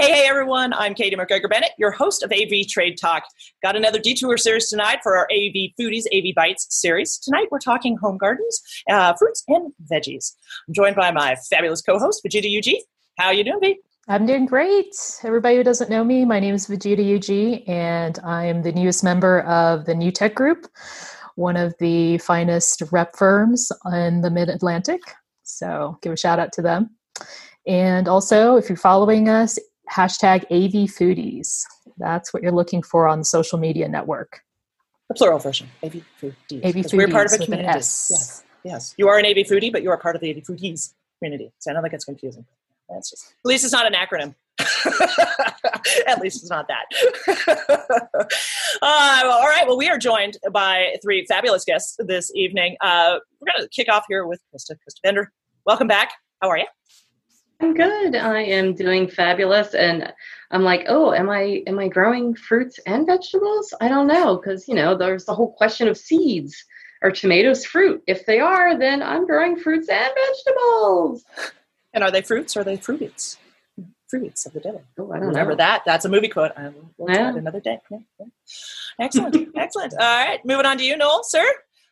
Hey, hey, everyone. I'm Katie McGregor Bennett, your host of AV Trade Talk. Got another detour series tonight for our AV Foodies, AV Bites series. Tonight, we're talking home gardens, uh, fruits, and veggies. I'm joined by my fabulous co host, Vegeta UG. How are you doing, V? I'm doing great. Everybody who doesn't know me, my name is Vegeta UG, and I'm the newest member of the New Tech Group, one of the finest rep firms in the Mid Atlantic. So give a shout out to them. And also, if you're following us, hashtag AV Foodies. That's what you're looking for on the social media network. The plural version, AV Foodies. AV Foodies. We're part of a community. Yes, yes. You are an AV Foodie, but you are part of the AV Foodies community. So I know that gets confusing. That's just, at least it's not an acronym. At least it's not that. uh, all right. Well, we are joined by three fabulous guests this evening. Uh, we're going to kick off here with Krista. Krista Bender. Welcome back. How are you? I'm good. I am doing fabulous, and I'm like, oh, am I am I growing fruits and vegetables? I don't know because you know there's the whole question of seeds. Are tomatoes fruit? If they are, then I'm growing fruits and vegetables. And are they fruits or are they fruits? Fruits of the devil. Oh, I don't Remember know. that? That's a movie quote. I will Yeah. another day. Yeah, yeah. Excellent. Excellent. All right. Moving on to you, Noel, sir.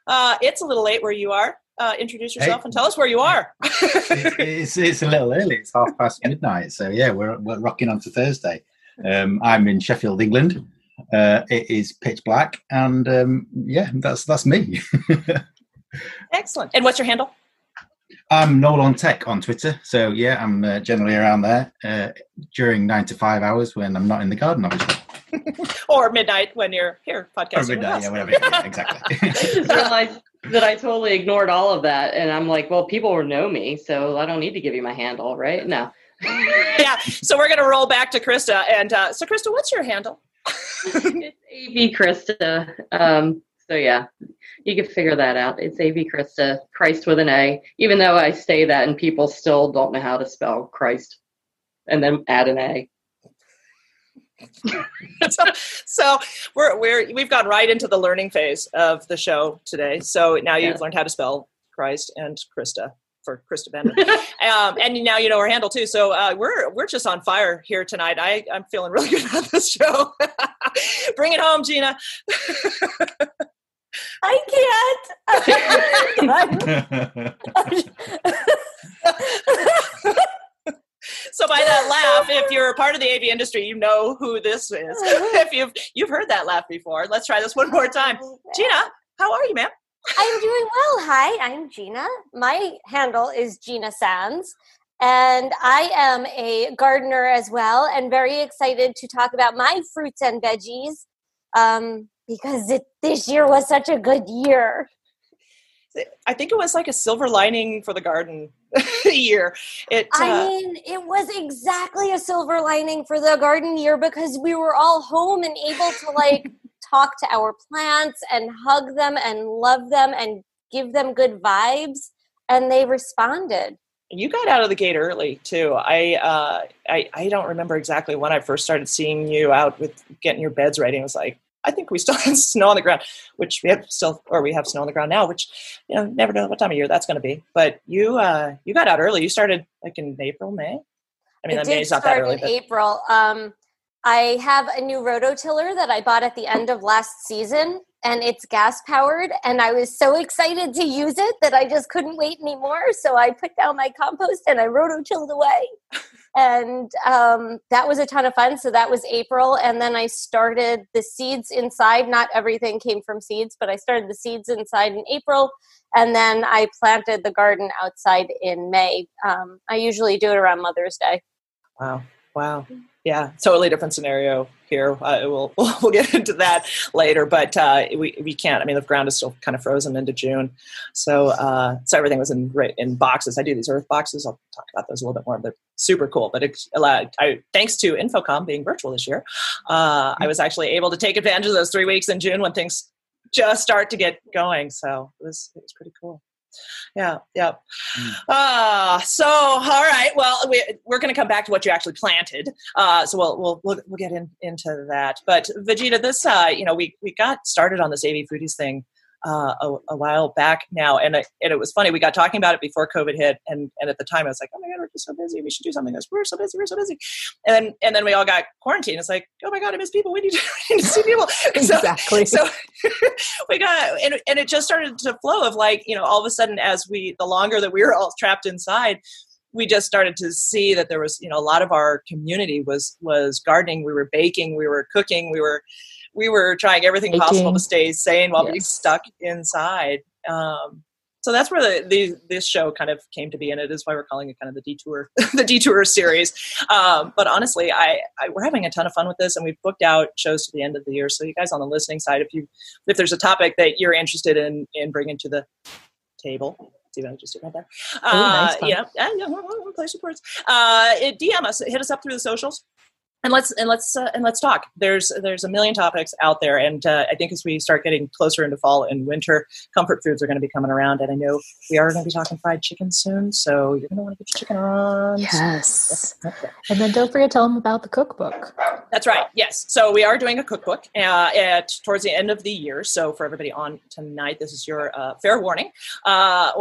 Uh, it's a little late where you are. Uh, introduce yourself Hey. and tell us where you are. It- it's, it's a little early. It's half past midnight. So yeah, we're we're rocking on to Thursday. Um, I'm in Sheffield, England. Uh, it is pitch black, and um, yeah, that's that's me. Excellent. And what's your handle? I'm Noel on Tech on Twitter. So yeah, I'm uh, generally around there uh, during nine to five hours when I'm not in the garden, obviously. Or midnight when you're here podcasting. Or with midnight, us. yeah, whatever. Yeah, exactly. I just realized that I totally ignored all of that, and I'm like, well, people know me, so I don't need to give you my handle, right? No. yeah. So we're going to roll back to Krista. And uh, so, Krista, what's your handle? it's AV Krista. Um, so yeah, you can figure that out. It's AV Krista, Christ with an A. Even though I say that, and people still don't know how to spell Christ, and then add an A. so, so we're we're we've gone right into the learning phase of the show today. So now you've Yeah. learned how to spell Christ and Krista for Krista Bender, um, and now you know her handle too. So uh, we're we're just on fire here tonight. I I'm feeling really good about this show. Bring it home, Gina. I So by that laugh, if you're a part of the AV industry, you know who this is. if you've you've heard that laugh before, let's try this one more time. Gina, how are you, ma'am? I'm doing well. Hi, I'm Gina. My handle is Gina Sands, and I am a gardener as well, and very excited to talk about my fruits and veggies um, because it, this year was such a good year. I think it was like a silver lining for the garden year. It uh, I mean, it was exactly a silver lining for the garden year because we were all home and able to like talk to our plants and hug them and love them and give them good vibes, and they responded. you got out of the gate early too. I, uh, I I don't remember exactly when I first started seeing you out with getting your beds ready. I was like I think we still had snow on the ground, which we have still, or we have snow on the ground now, which you know never know what time of year that's going to be. But you uh, you got out early. You started like in April, May. I mean, that May's did not that early, in but April. Um, I have a new rototiller that I bought at the end of last season, and it's gas powered. And I was so excited to use it that I just couldn't wait anymore. So I put down my compost and I rototilled away. And um, that was a ton of fun. So that was April. And then I started the seeds inside. Not everything came from seeds, but I started the seeds inside in April. And then I planted the garden outside in May. Um, I usually do it around Mother's Day. Wow. Wow. Yeah, totally different scenario here. Uh, we'll we'll get into that later, but uh, we we can't. I mean, the ground is still kind of frozen into June, so uh, so everything was in in boxes. I do these earth boxes. I'll talk about those a little bit more. They're super cool. But it's allowed, I, thanks to InfoComm being virtual this year, uh, I was actually able to take advantage of those three weeks in June when things just start to get going. So it was it was pretty cool. Yeah, yeah. Uh, so all right. Well, we, we're going to come back to what you actually planted. Uh, so we'll we'll we'll, we'll get in, into that. But Vegeta, this uh, you know, we we got started on this AV foodies thing uh, a, a, while back now, and it, and it was funny. We got talking about it before COVID hit, and and at the time I was like, oh my god, we're just so busy. We should do something. This we're so busy. We're so busy. And then and then we all got quarantined. It's like, oh my god, I miss people. We need to, we need to see people. exactly. So, so we got and and it just started to flow of like you know all of a sudden as we the longer that we were all trapped inside we just started to see that there was you know a lot of our community was was gardening we were baking we were cooking we were we were trying everything baking. possible to stay sane while yes. being stuck inside um, so that's where the, the, this show kind of came to be and it is why we're calling it kind of the detour the detour series um, but honestly I, I, we're having a ton of fun with this and we've booked out shows to the end of the year so you guys on the listening side if you if there's a topic that you're interested in in bringing to the table see what I just did right there. Uh, nice yeah, yeah, yeah, play supports. Uh, DM us, hit us up through the socials and let's and let's uh, and let's talk. There's there's a million topics out there, and uh, I think as we start getting closer into fall and winter, comfort foods are going to be coming around. And I know we are going to be talking fried chicken soon, so you're going to want to get your chicken on. Yes, okay. and then don't forget to tell them about the cookbook. That's right. Yes, so we are doing a cookbook uh, at towards the end of the year. So for everybody on tonight, this is your uh, fair warning, uh,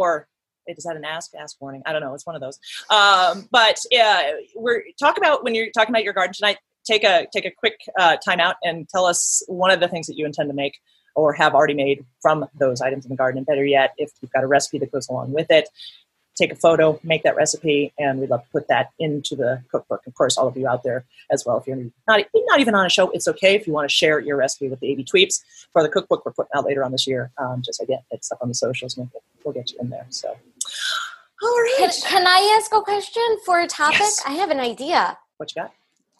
or is that an ask ask warning. I don't know it's one of those. Um, but yeah we're talk about when you're talking about your garden tonight take a take a quick uh, time out and tell us one of the things that you intend to make or have already made from those items in the garden. And better yet if you've got a recipe that goes along with it take a photo make that recipe and we'd love to put that into the cookbook. Of course all of you out there as well if you're not, not even on a show it's okay if you want to share your recipe with the av tweeps for the cookbook we're putting out later on this year. Um, just again it's up on the socials and we'll get you in there so all right. Can, can, I ask a question for a topic? Yes. I have an idea. What you got?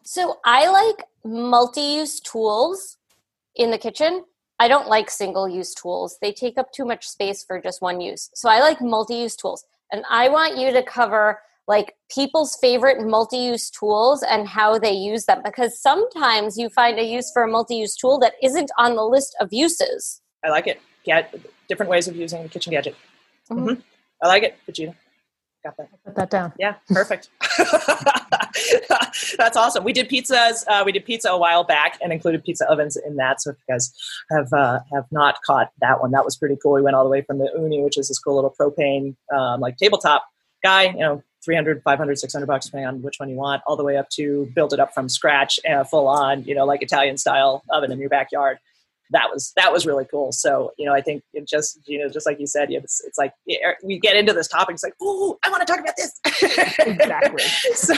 So I like multi-use tools in the kitchen. I don't like single-use tools. They take up too much space for just one use. So I like multi-use tools. And I want you to cover like people's favorite multi-use tools and how they use them because sometimes you find a use for a multi-use tool that isn't on the list of uses. I like it. Get different ways of using the kitchen gadget. Mm-hmm. Mm-hmm. I like it, Vegeta. Got that. Put that down. Yeah, perfect. That's awesome. We did pizzas. Uh, we did pizza a while back and included pizza ovens in that. So if you guys have uh, have not caught that one, that was pretty cool. We went all the way from the Ooni, which is this cool little propane um, like tabletop guy. You know, 300 500 600 bucks depending on which one you want all the way up to build it up from scratch uh, full on you know like italian style oven in your backyard that was that was really cool. So you know, I think it just you know, just like you said, it's, it's like we get into this topic. It's like, oh, I want to talk about this. exactly. so,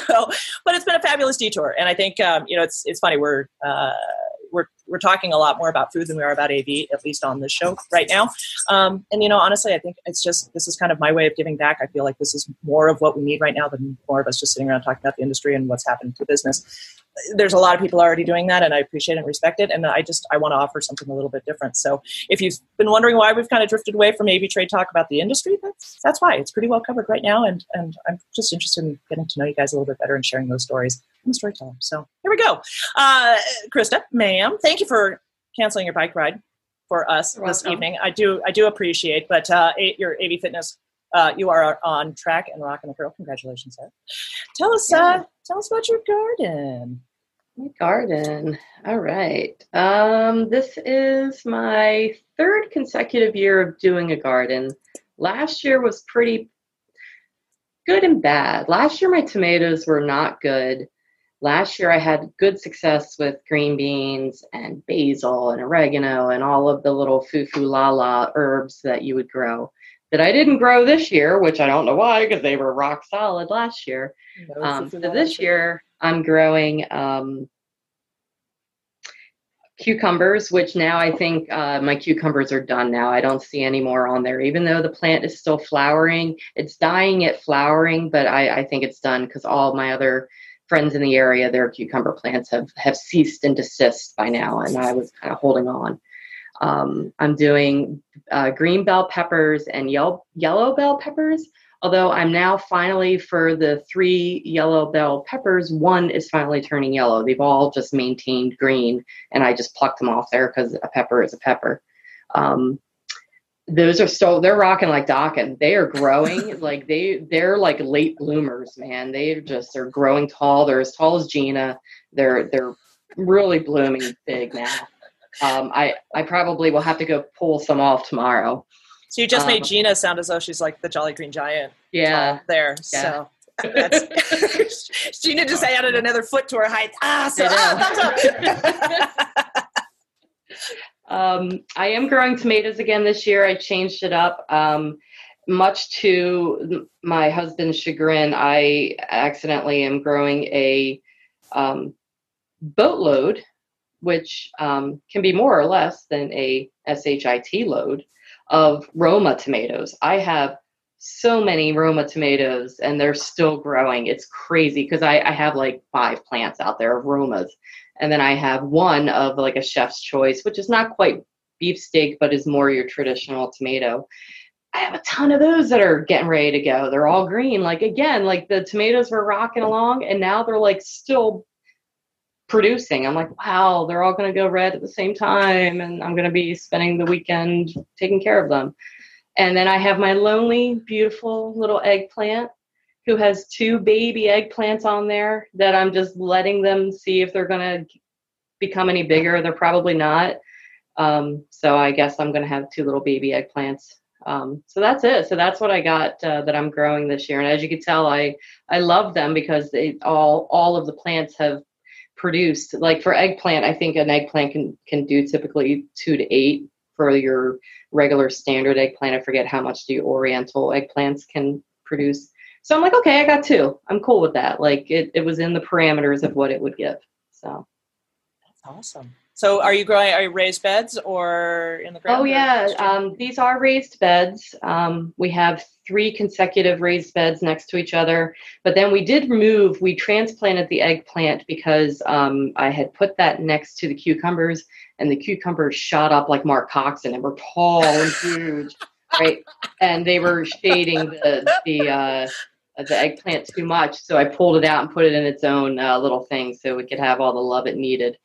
but it's been a fabulous detour, and I think um, you know, it's it's funny we're. Uh, we're, we're talking a lot more about food than we are about AV, at least on this show right now. Um, and you know, honestly, I think it's just this is kind of my way of giving back. I feel like this is more of what we need right now than more of us just sitting around talking about the industry and what's happened to business there's a lot of people already doing that and i appreciate and respect it and i just i want to offer something a little bit different so if you've been wondering why we've kind of drifted away from av trade talk about the industry that's that's why it's pretty well covered right now and and i'm just interested in getting to know you guys a little bit better and sharing those stories i'm a storyteller so we go uh, krista ma'am thank you for canceling your bike ride for us You're this welcome. evening i do i do appreciate but uh, your av fitness uh, you are on track and rocking the girl. Congratulations, Sarah. Tell us, yeah. uh, tell us about your garden. My garden. All right. Um, this is my third consecutive year of doing a garden. Last year was pretty good and bad. Last year, my tomatoes were not good. Last year, I had good success with green beans and basil and oregano and all of the little foo foo la la herbs that you would grow that I didn't grow this year, which I don't know why because they were rock solid last year. Um, so this year, I'm growing um, cucumbers, which now I think uh, my cucumbers are done now. I don't see any more on there, even though the plant is still flowering. It's dying at flowering, but I, I think it's done because all my other friends in the area, their cucumber plants have, have ceased and desist by now, and I was kind of holding on. Um, I'm doing uh, green bell peppers and yellow, yellow bell peppers. Although I'm now finally for the three yellow bell peppers, one is finally turning yellow. They've all just maintained green, and I just plucked them off there because a pepper is a pepper. Um, those are still they're rocking like docking. They are growing like they they're like late bloomers, man. They just are growing tall. They're as tall as Gina. They're they're really blooming big now. Um, I I probably will have to go pull some off tomorrow. So you just Um, made Gina sound as though she's like the Jolly Green Giant Yeah. uh, there. Yeah. So Gina just added another foot to her height. Ah, so ah, thumbs up. Um, I am growing tomatoes again this year. I changed it up. Um, much to my husband's chagrin, I accidentally am growing a um, boatload, which um, can be more or less than a SHIT load of Roma tomatoes. I have so many Roma tomatoes and they're still growing. It's crazy because I, I have like five plants out there of Romas. And then I have one of like a chef's choice, which is not quite beefsteak, but is more your traditional tomato. I have a ton of those that are getting ready to go. They're all green. Like again, like the tomatoes were rocking along and now they're like still producing. I'm like, wow, they're all going to go red at the same time. And I'm going to be spending the weekend taking care of them. And then I have my lonely, beautiful little eggplant who has two baby eggplants on there that I'm just letting them see if they're going to become any bigger. They're probably not. Um, so I guess I'm going to have two little baby eggplants. Um, so that's it. So that's what I got uh, that I'm growing this year. And as you can tell, I I love them because they all all of the plants have produced. Like for eggplant, I think an eggplant can can do typically two to eight for your regular standard eggplant. I forget how much the Oriental eggplants can produce. So I'm like, okay, I got two. I'm cool with that. Like it, it was in the parameters of what it would give. So That's awesome. So are you growing, are you raised beds or in the ground? Oh yeah, um, these are raised beds. Um, we have three consecutive raised beds next to each other. But then we did move. We transplanted the eggplant because um, I had put that next to the cucumbers, and the cucumbers shot up like Mark Coxon and were tall and huge, right? And they were shading the the uh, the eggplant too much, so I pulled it out and put it in its own uh, little thing so it could have all the love it needed.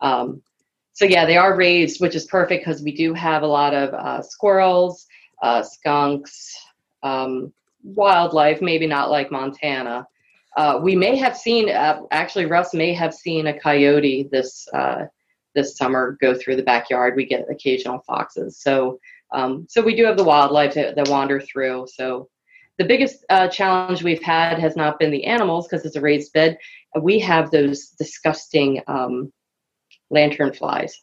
Um, so yeah, they are raised, which is perfect because we do have a lot of uh, squirrels, uh, skunks, um, wildlife. Maybe not like Montana. Uh, we may have seen. Uh, actually, Russ may have seen a coyote this uh, this summer go through the backyard. We get occasional foxes. So um, so we do have the wildlife that, that wander through. So the biggest uh, challenge we've had has not been the animals because it's a raised bed. We have those disgusting um, lantern flies.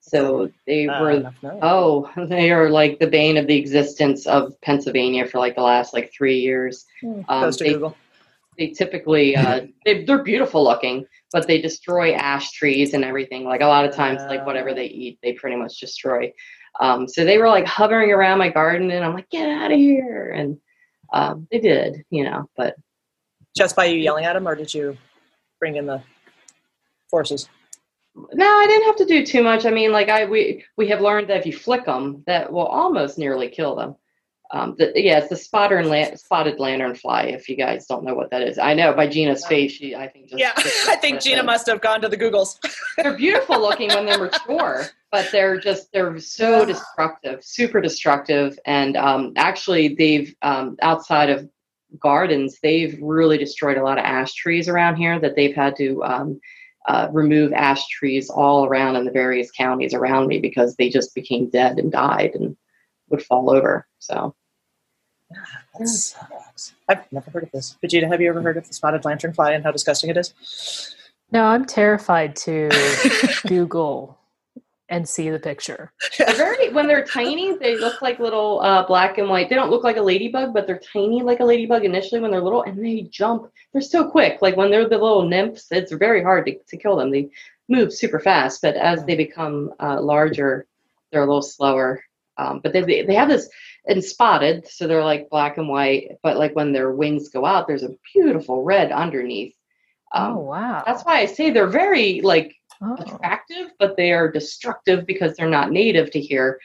So they Uh, were oh they are like the bane of the existence of Pennsylvania for like the last like three years. Um, Goes they, Google. they typically uh, they, they're beautiful looking, but they destroy ash trees and everything. Like a lot of times, like whatever they eat, they pretty much destroy. Um, so they were like hovering around my garden, and I'm like, get out of here! And um, they did, you know. But Just by you yelling at them, or did you bring in the forces? No, I didn't have to do too much. I mean, like I we we have learned that if you flick them, that will almost nearly kill them. Um, the, yeah, it's the spotter and la- spotted lanternfly. If you guys don't know what that is, I know by Gina's face, she I think just Yeah, I think Gina must have gone to the Googles. They're beautiful looking when they're mature, but they're just they're so destructive, super destructive. And um, actually, they've um, outside of gardens, they've really destroyed a lot of ash trees around here. That they've had to um, uh, remove ash trees all around in the various counties around me because they just became dead and died and would fall over. So That sucks. I've never heard of this. Vegeta, have you ever heard of the spotted lanternfly and how disgusting it is? No, I'm terrified to Google and see the picture. they're very when they're tiny, they look like little uh, black and white. They don't look like a ladybug, but they're tiny like a ladybug initially when they're little, and they jump. They're so quick. Like when they're the little nymphs, it's very hard to, to kill them. They move super fast, but as they become uh, larger, they're a little slower. Um, but they, they they have this and spotted, so they're like black and white. But like when their wings go out, there's a beautiful red underneath. Um, oh wow. That's why I say they're very like Oh. attractive, but they are destructive because they're not native to here.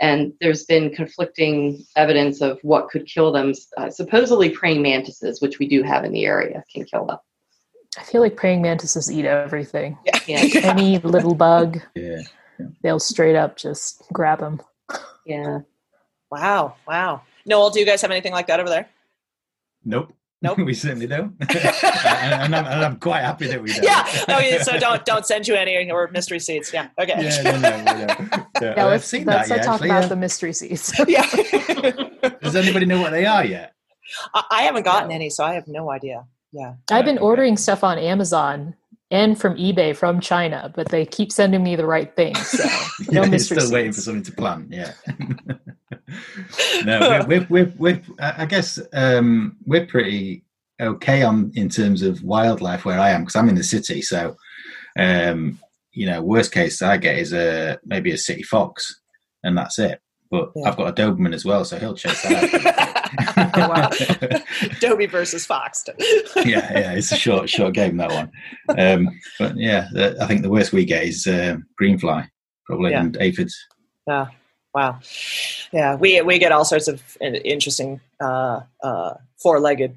And there's been conflicting evidence of what could kill them. Uh, supposedly, praying mantises, which we do have in the area, can kill them. I feel like praying mantises eat everything. Yeah. Any little bug, Yeah. they'll straight up just grab them. Yeah. Wow, wow. Noel, do you guys have anything like that over there? Nope. Nope. we certainly don't. and, I'm, and, I'm, quite happy that we don't. Yeah. Oh, so don't don't send you any or mystery seeds. Yeah. Okay. Yeah. No, no, no, yeah, yeah let's, seen let's that, talk about yeah. the mystery seeds. yeah. Does anybody know what they are yet? I, I haven't gotten any, so I have no idea. Yeah. I've been ordering stuff on Amazon and from eBay from China, but they keep sending me the right thing. So no yeah, mystery. Still waiting for something to plant. Yeah. no, we're, we're, we're, I guess um, we're pretty okay on in terms of wildlife where I am because I'm in the city. So, um, you know, worst case I get is a maybe a city fox, and that's it. But yeah. I've got a Doberman as well, so he'll chase that. oh, wow. Dobie versus Fox. yeah, yeah, it's a short, short game that one. Um, but yeah, I think the worst we get is uh, greenfly, probably, yeah. and aphids. Yeah, Wow. Yeah, we we get all sorts of interesting uh, uh, four-legged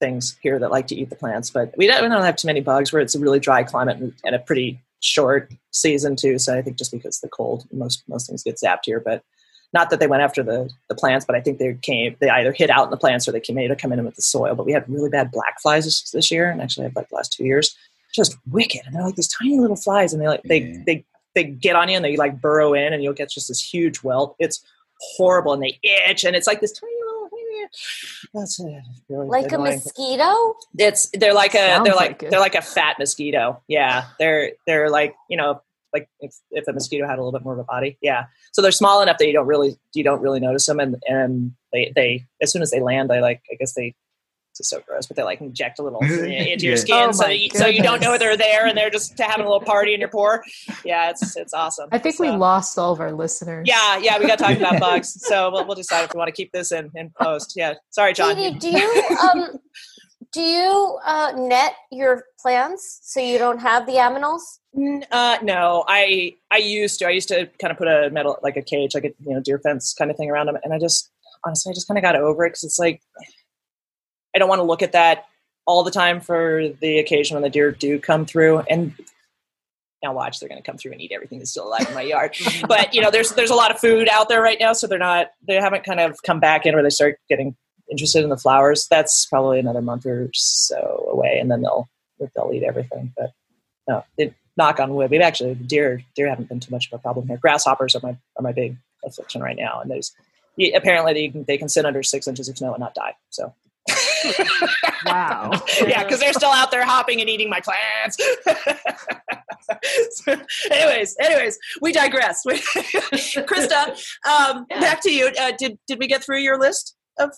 things here that like to eat the plants, but we don't, we don't have too many bugs. Where it's a really dry climate and, and a pretty short season too. So I think just because the cold, most most things get zapped here. But not that they went after the, the plants, but I think they came. They either hit out in the plants or they came to come in with the soil. But we had really bad black flies this, this year, and actually, I've like the last two years, just wicked. And they're like these tiny little flies, and they like they yeah. they they get on you and they like burrow in and you'll get just this huge welt. It's horrible and they itch and it's like this tiny little that's really like annoying. a mosquito. It's they're like a Sounds they're like, like they're like a fat mosquito. Yeah, they're they're like you know like if, if a mosquito had a little bit more of a body. Yeah, so they're small enough that you don't really you don't really notice them, and and they they as soon as they land, they like I guess they it's so gross, but they like inject a little into your skin oh so, you, so you don't know they're there and they're just having a little party in your pore. Yeah, it's it's awesome. I think so, we lost all of our listeners. Yeah, yeah, we got talking about bugs, so we'll, we'll decide if we want to keep this in, in post. Yeah, sorry, John. do you um do you uh, net your plants so you don't have the aminals? Uh, no, I I used to. I used to kind of put a metal like a cage, like a you know deer fence kind of thing around them, and I just honestly I just kind of got over it because it's like I don't want to look at that all the time for the occasion when the deer do come through. And now watch, they're going to come through and eat everything that's still alive in my yard. but you know, there's there's a lot of food out there right now, so they're not they haven't kind of come back in where they start getting interested in the flowers. That's probably another month or so away, and then they'll they'll eat everything. But no, it, knock on wood. We've actually deer deer haven't been too much of a problem here. Grasshoppers are my are my big affliction right now, and there's apparently they can, they can sit under six inches of snow and not die. So wow. yeah, because they're still out there hopping and eating my plants. so, anyways, anyways, we digress. Krista, um, yeah. back to you. Uh, did did we get through your list of?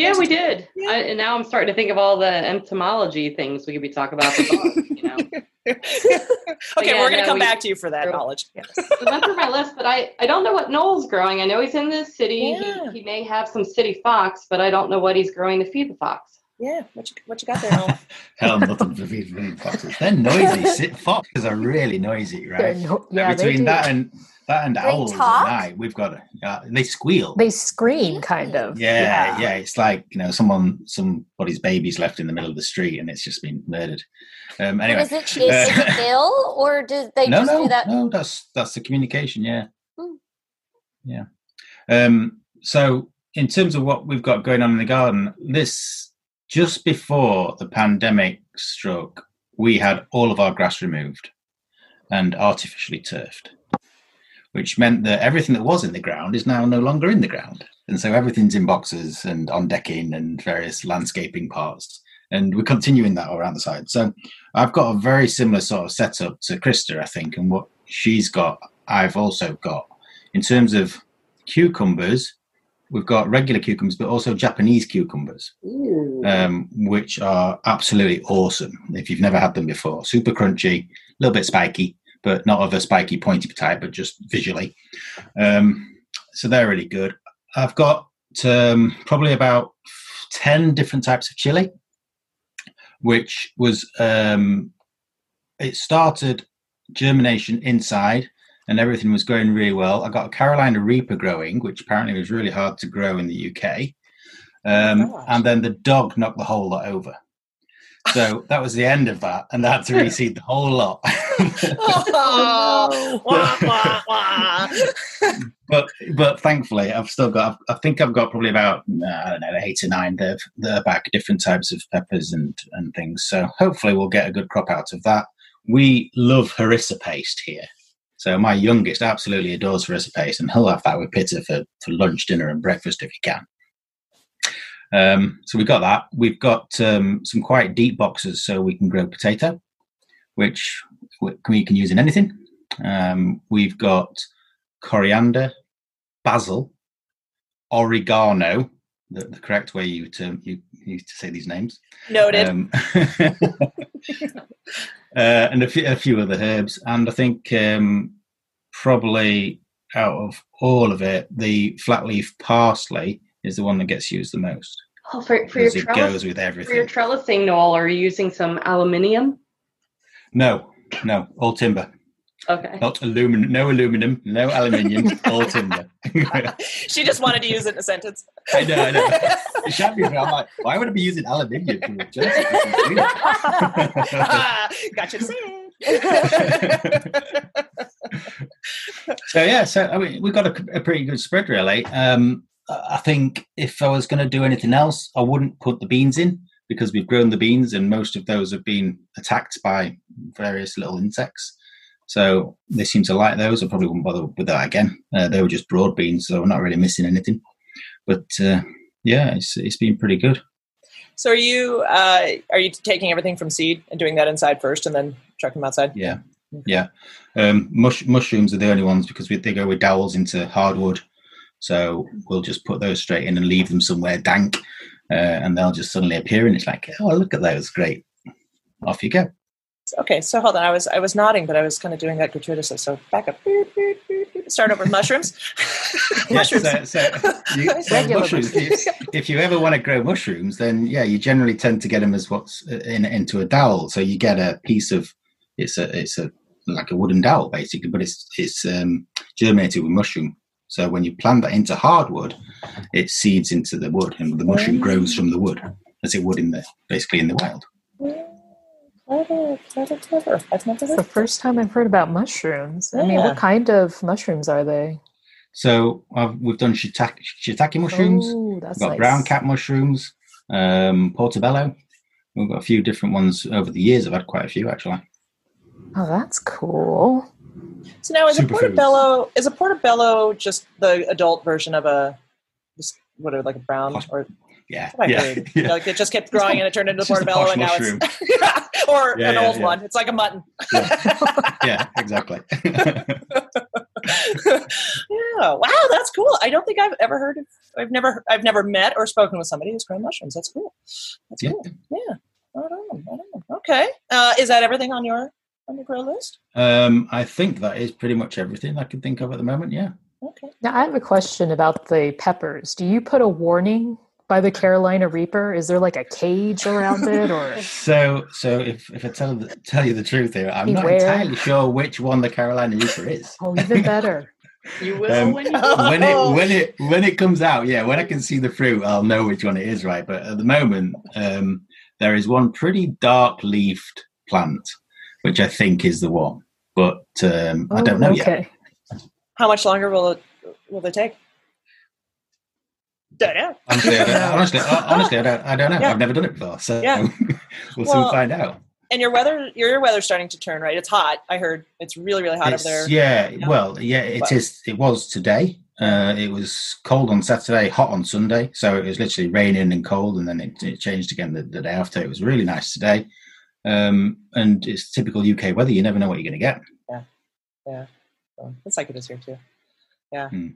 Yeah, we did. Yeah. I, and now I'm starting to think of all the entomology things we could be talking about. you know. okay, yeah, we're going to no, come we, back to you for that knowledge. Yes. so that's on my list, but I, I don't know what Noel's growing. I know he's in the city. Yeah. He, he may have some city fox, but I don't know what he's growing to feed the fox. Yeah, what you, what you got there, Noel? Hell, nothing to feed, feed foxes. They're noisy. Foxes are really noisy, right? No, yeah, Between that and that and owls talk? at night, we've got uh, they squeal. They scream, kind of. Yeah, yeah, yeah, It's like you know, someone, somebody's baby's left in the middle of the street, and it's just been murdered. Um, anyway, is it chasing uh, Bill, or do they no, just no, do that? No, that's that's the communication. Yeah, hmm. yeah. Um, so, in terms of what we've got going on in the garden, this just before the pandemic struck, we had all of our grass removed and artificially turfed which meant that everything that was in the ground is now no longer in the ground. And so everything's in boxes and on decking and various landscaping parts. And we're continuing that around the side. So I've got a very similar sort of setup to Krista, I think, and what she's got, I've also got. In terms of cucumbers, we've got regular cucumbers, but also Japanese cucumbers, um, which are absolutely awesome. If you've never had them before, super crunchy, a little bit spiky, but not of a spiky, pointy type, but just visually. Um, so they're really good. I've got um, probably about 10 different types of chili, which was, um, it started germination inside and everything was going really well. I got a Carolina Reaper growing, which apparently was really hard to grow in the UK. Um, oh and then the dog knocked the whole lot over. So that was the end of that, and I had to reseed the whole lot. Oh, wah, wah, wah. but but thankfully, I've still got. I think I've got probably about uh, I don't know eight or nine that are back, different types of peppers and and things. So hopefully, we'll get a good crop out of that. We love harissa paste here. So my youngest absolutely adores harissa paste, and he'll have that with pizza for, for lunch, dinner, and breakfast if he can. Um, so we've got that. We've got um, some quite deep boxes so we can grow potato, which we can use in anything. Um, we've got coriander, basil, oregano, the, the correct way you you, you to say these names. Noted. Um, uh, and a few, a few other herbs. And I think um, probably out of all of it, the flat leaf parsley is the one that gets used the most Oh, for, for your because it trellis, goes with everything. for your trellising, Noel, are you using some aluminium? No, no, all timber, Okay. not aluminum. No aluminum, no aluminium, all timber. she just wanted to use it in a sentence. I know, I know. It shan't be. I'm like, why would I be using aluminium for a jersey? This is weird. Got you to say it. so yeah, so I mean, we've got a, a pretty good spread really. Um, I think if I was going to do anything else, I wouldn't put the beans in because we've grown the beans and most of those have been attacked by various little insects. So they seem to like those. I probably wouldn't bother with that again. Uh, they were just broad beans, so we're not really missing anything. But uh, yeah, it's it's been pretty good. so, are you uh, are you taking everything from seed and doing that inside first, and then chucking them outside? Yeah, yeah. Um, mush, mushrooms are the only ones because we, they go with dowels into hardwood. So we'll just put those straight in and leave them somewhere dank, uh, and they'll just suddenly appear, and it's like, oh, look at those, great. Off you go. Okay, so hold on. I was I was nodding, but I was kind of doing that gratuitously. So back up. Start over with mushrooms. mushrooms. Yeah, so, so you, so mushrooms, if, if you ever want to grow mushrooms, then yeah, you generally tend to get them as what's in, into a dowel. So you get a piece of it's a it's a like a wooden dowel basically, but it's it's um, germinated with mushroom. So when you plant that into hardwood, it seeds into the wood, and the mushroom grows from the wood as it would in the basically in the wild. Clever, clever, clever. I've never the first time I've heard about mushrooms. I mean, what kind of mushrooms are they? So uh, we've done shiitake, shiitake mushrooms. Oh, We've got nice. brown cap mushrooms, um, portobello. We've got a few different ones over the years. I've had quite a few actually. Oh, that's cool. So now is a Superfoods. portobello is a portobello just the adult version of a just what are like a brown Posh- or Yeah, I yeah, heard. yeah. like it just kept growing and it turned into a It's portobello and now mushroom. it's or Yeah, an yeah, old yeah. one. It's like a mutton. yeah, exactly. yeah. Wow, that's cool. I don't think I've ever heard of I've never I've never met or spoken with somebody who's grown mushrooms. That's cool. That's Yeah. cool. Yeah. Right on, right on. Okay. Uh, is that everything on your on the grow list? um, I think that is pretty much everything I can think of at the moment. Yeah. Okay. Now, I have a question about the peppers. Do you put a warning by the Carolina Reaper? Is there like a cage around it, or So, so if, if I tell the, tell you the truth here, I'm not entirely sure which one the Carolina Reaper is. oh, even better? You will Um, when you when it when it when it comes out, yeah, when I can see the fruit, I'll know which one it is, right? But at the moment, um, there is one pretty dark leafed plant, which I think is the one, but um, I don't know yet. Oh, How much longer will it will they take? Don't know. Honestly, I don't, honestly, uh, honestly, I don't, I don't know. Yeah. I've never done it before, so Yeah. we'll Well, soon find out. And your weather your weather's starting to turn, right? It's hot. I heard it's really, really hot It's- over there. Yeah, Yeah. well, yeah, it But- is. It was today. Uh, it was cold on Saturday, hot on Sunday. So it was literally raining and cold, and then it, it changed again the, the day after. It was really nice today. Um, and it's typical UK weather. You never know what you're going to get. Yeah. Yeah. So it's like it is here too. Yeah. Hmm.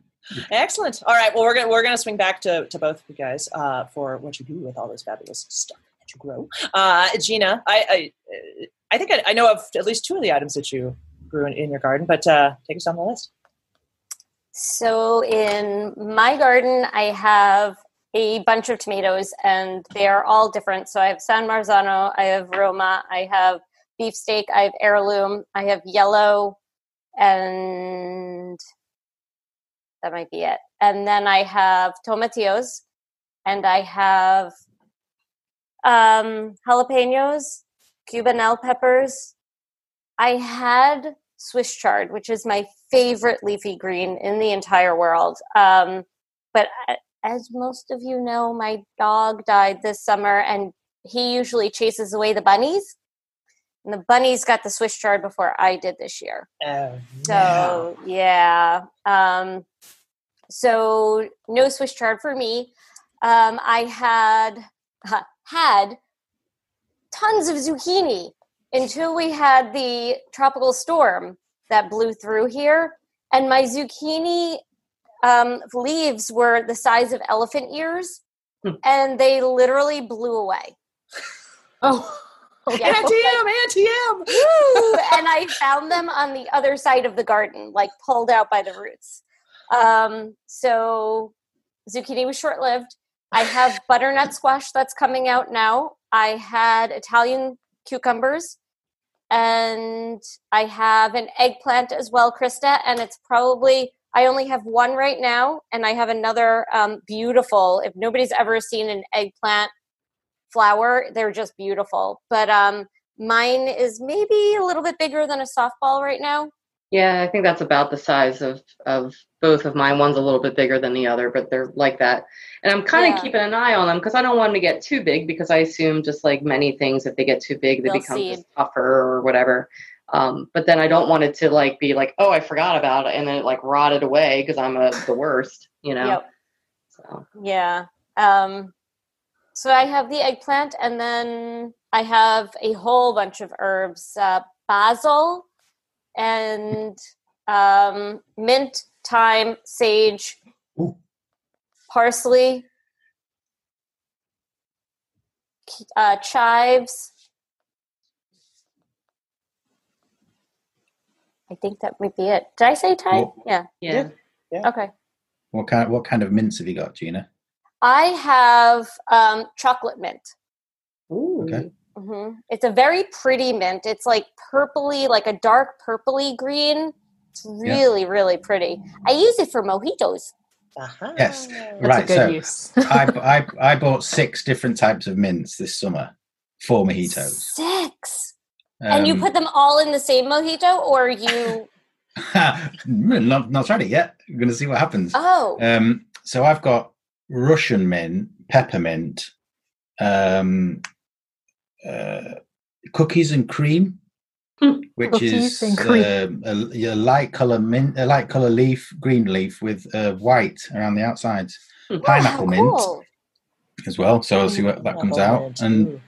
Excellent. All right. Well, we're gonna we're gonna swing back to, to both of you guys uh, for what you do with all this fabulous stuff that you grow. Uh, Gina, I I, uh, I think I, I know of at least two of the items that you grew in, in your garden, but uh, take us down the list. So in my garden, I have a bunch of tomatoes, and they are all different. So I have San Marzano, I have Roma, I have beefsteak, I have heirloom, I have yellow, and that might be it. And then I have tomatillos, and I have um, jalapenos, Cubanelle peppers. I had Swiss chard, which is my favorite leafy green in the entire world. Um, but as most of you know, my dog died this summer, and he usually chases away the bunnies. And the bunnies got the Swiss chard before I did this year. Oh, So yeah. Um, so no Swiss chard for me. Um, I had had tons of zucchini until we had the tropical storm that blew through here, and my zucchini um, leaves were the size of elephant ears, Hmm. and they literally blew away. Oh, Yeah. Anti-M, anti-M. And I found them on the other side of the garden, like pulled out by the roots. Um, so zucchini was short lived. I have butternut squash that's coming out now. I had Italian cucumbers and I have an eggplant as well, Krista. And it's probably, I only have one right now, and I have another um, beautiful. If nobody's ever seen an eggplant flower, they're just beautiful. But um, mine is maybe a little bit bigger than a softball right now. Yeah, I think that's about the size of of both of mine. One's a little bit bigger than the other, but they're like that. And I'm kind of Yeah. keeping an eye on them because I don't want them to get too big because I assume just like many things, if they get too big, they They'll become just tougher or whatever. Um, but then I don't want it to like be like, oh, I forgot about it, and then it like rotted away because I'm a, the worst, you know. Yep. So Yeah. Um, so I have the eggplant, and then I have a whole bunch of herbs: uh, basil and um, mint, thyme, sage, Ooh. parsley, uh, chives. I think that might be it. Did I say thyme? Well- Yeah. yeah. Okay. What kind? What kind of mints have you got, Gina? I have um, chocolate mint. Ooh. Okay. hmm It's a very pretty mint. It's like purpley, like a dark purpley green. It's really, really pretty. I use it for mojitos. Uh-huh. Yes. that's Right, a good so use. I, I I bought six different types of mints this summer for mojitos. Six. And you Um, put them all in the same mojito, or you? not not tried it yet. We're going to see what happens. Oh, Um, so I've got Russian mint, peppermint, um, uh, cookies and cream, Hmm. which Cookies is cream. um, a, a light color mint, a light color leaf, green leaf with uh, white around the outside. Hmm. Oh, Pineapple mint as well. So I'll see what that comes out. And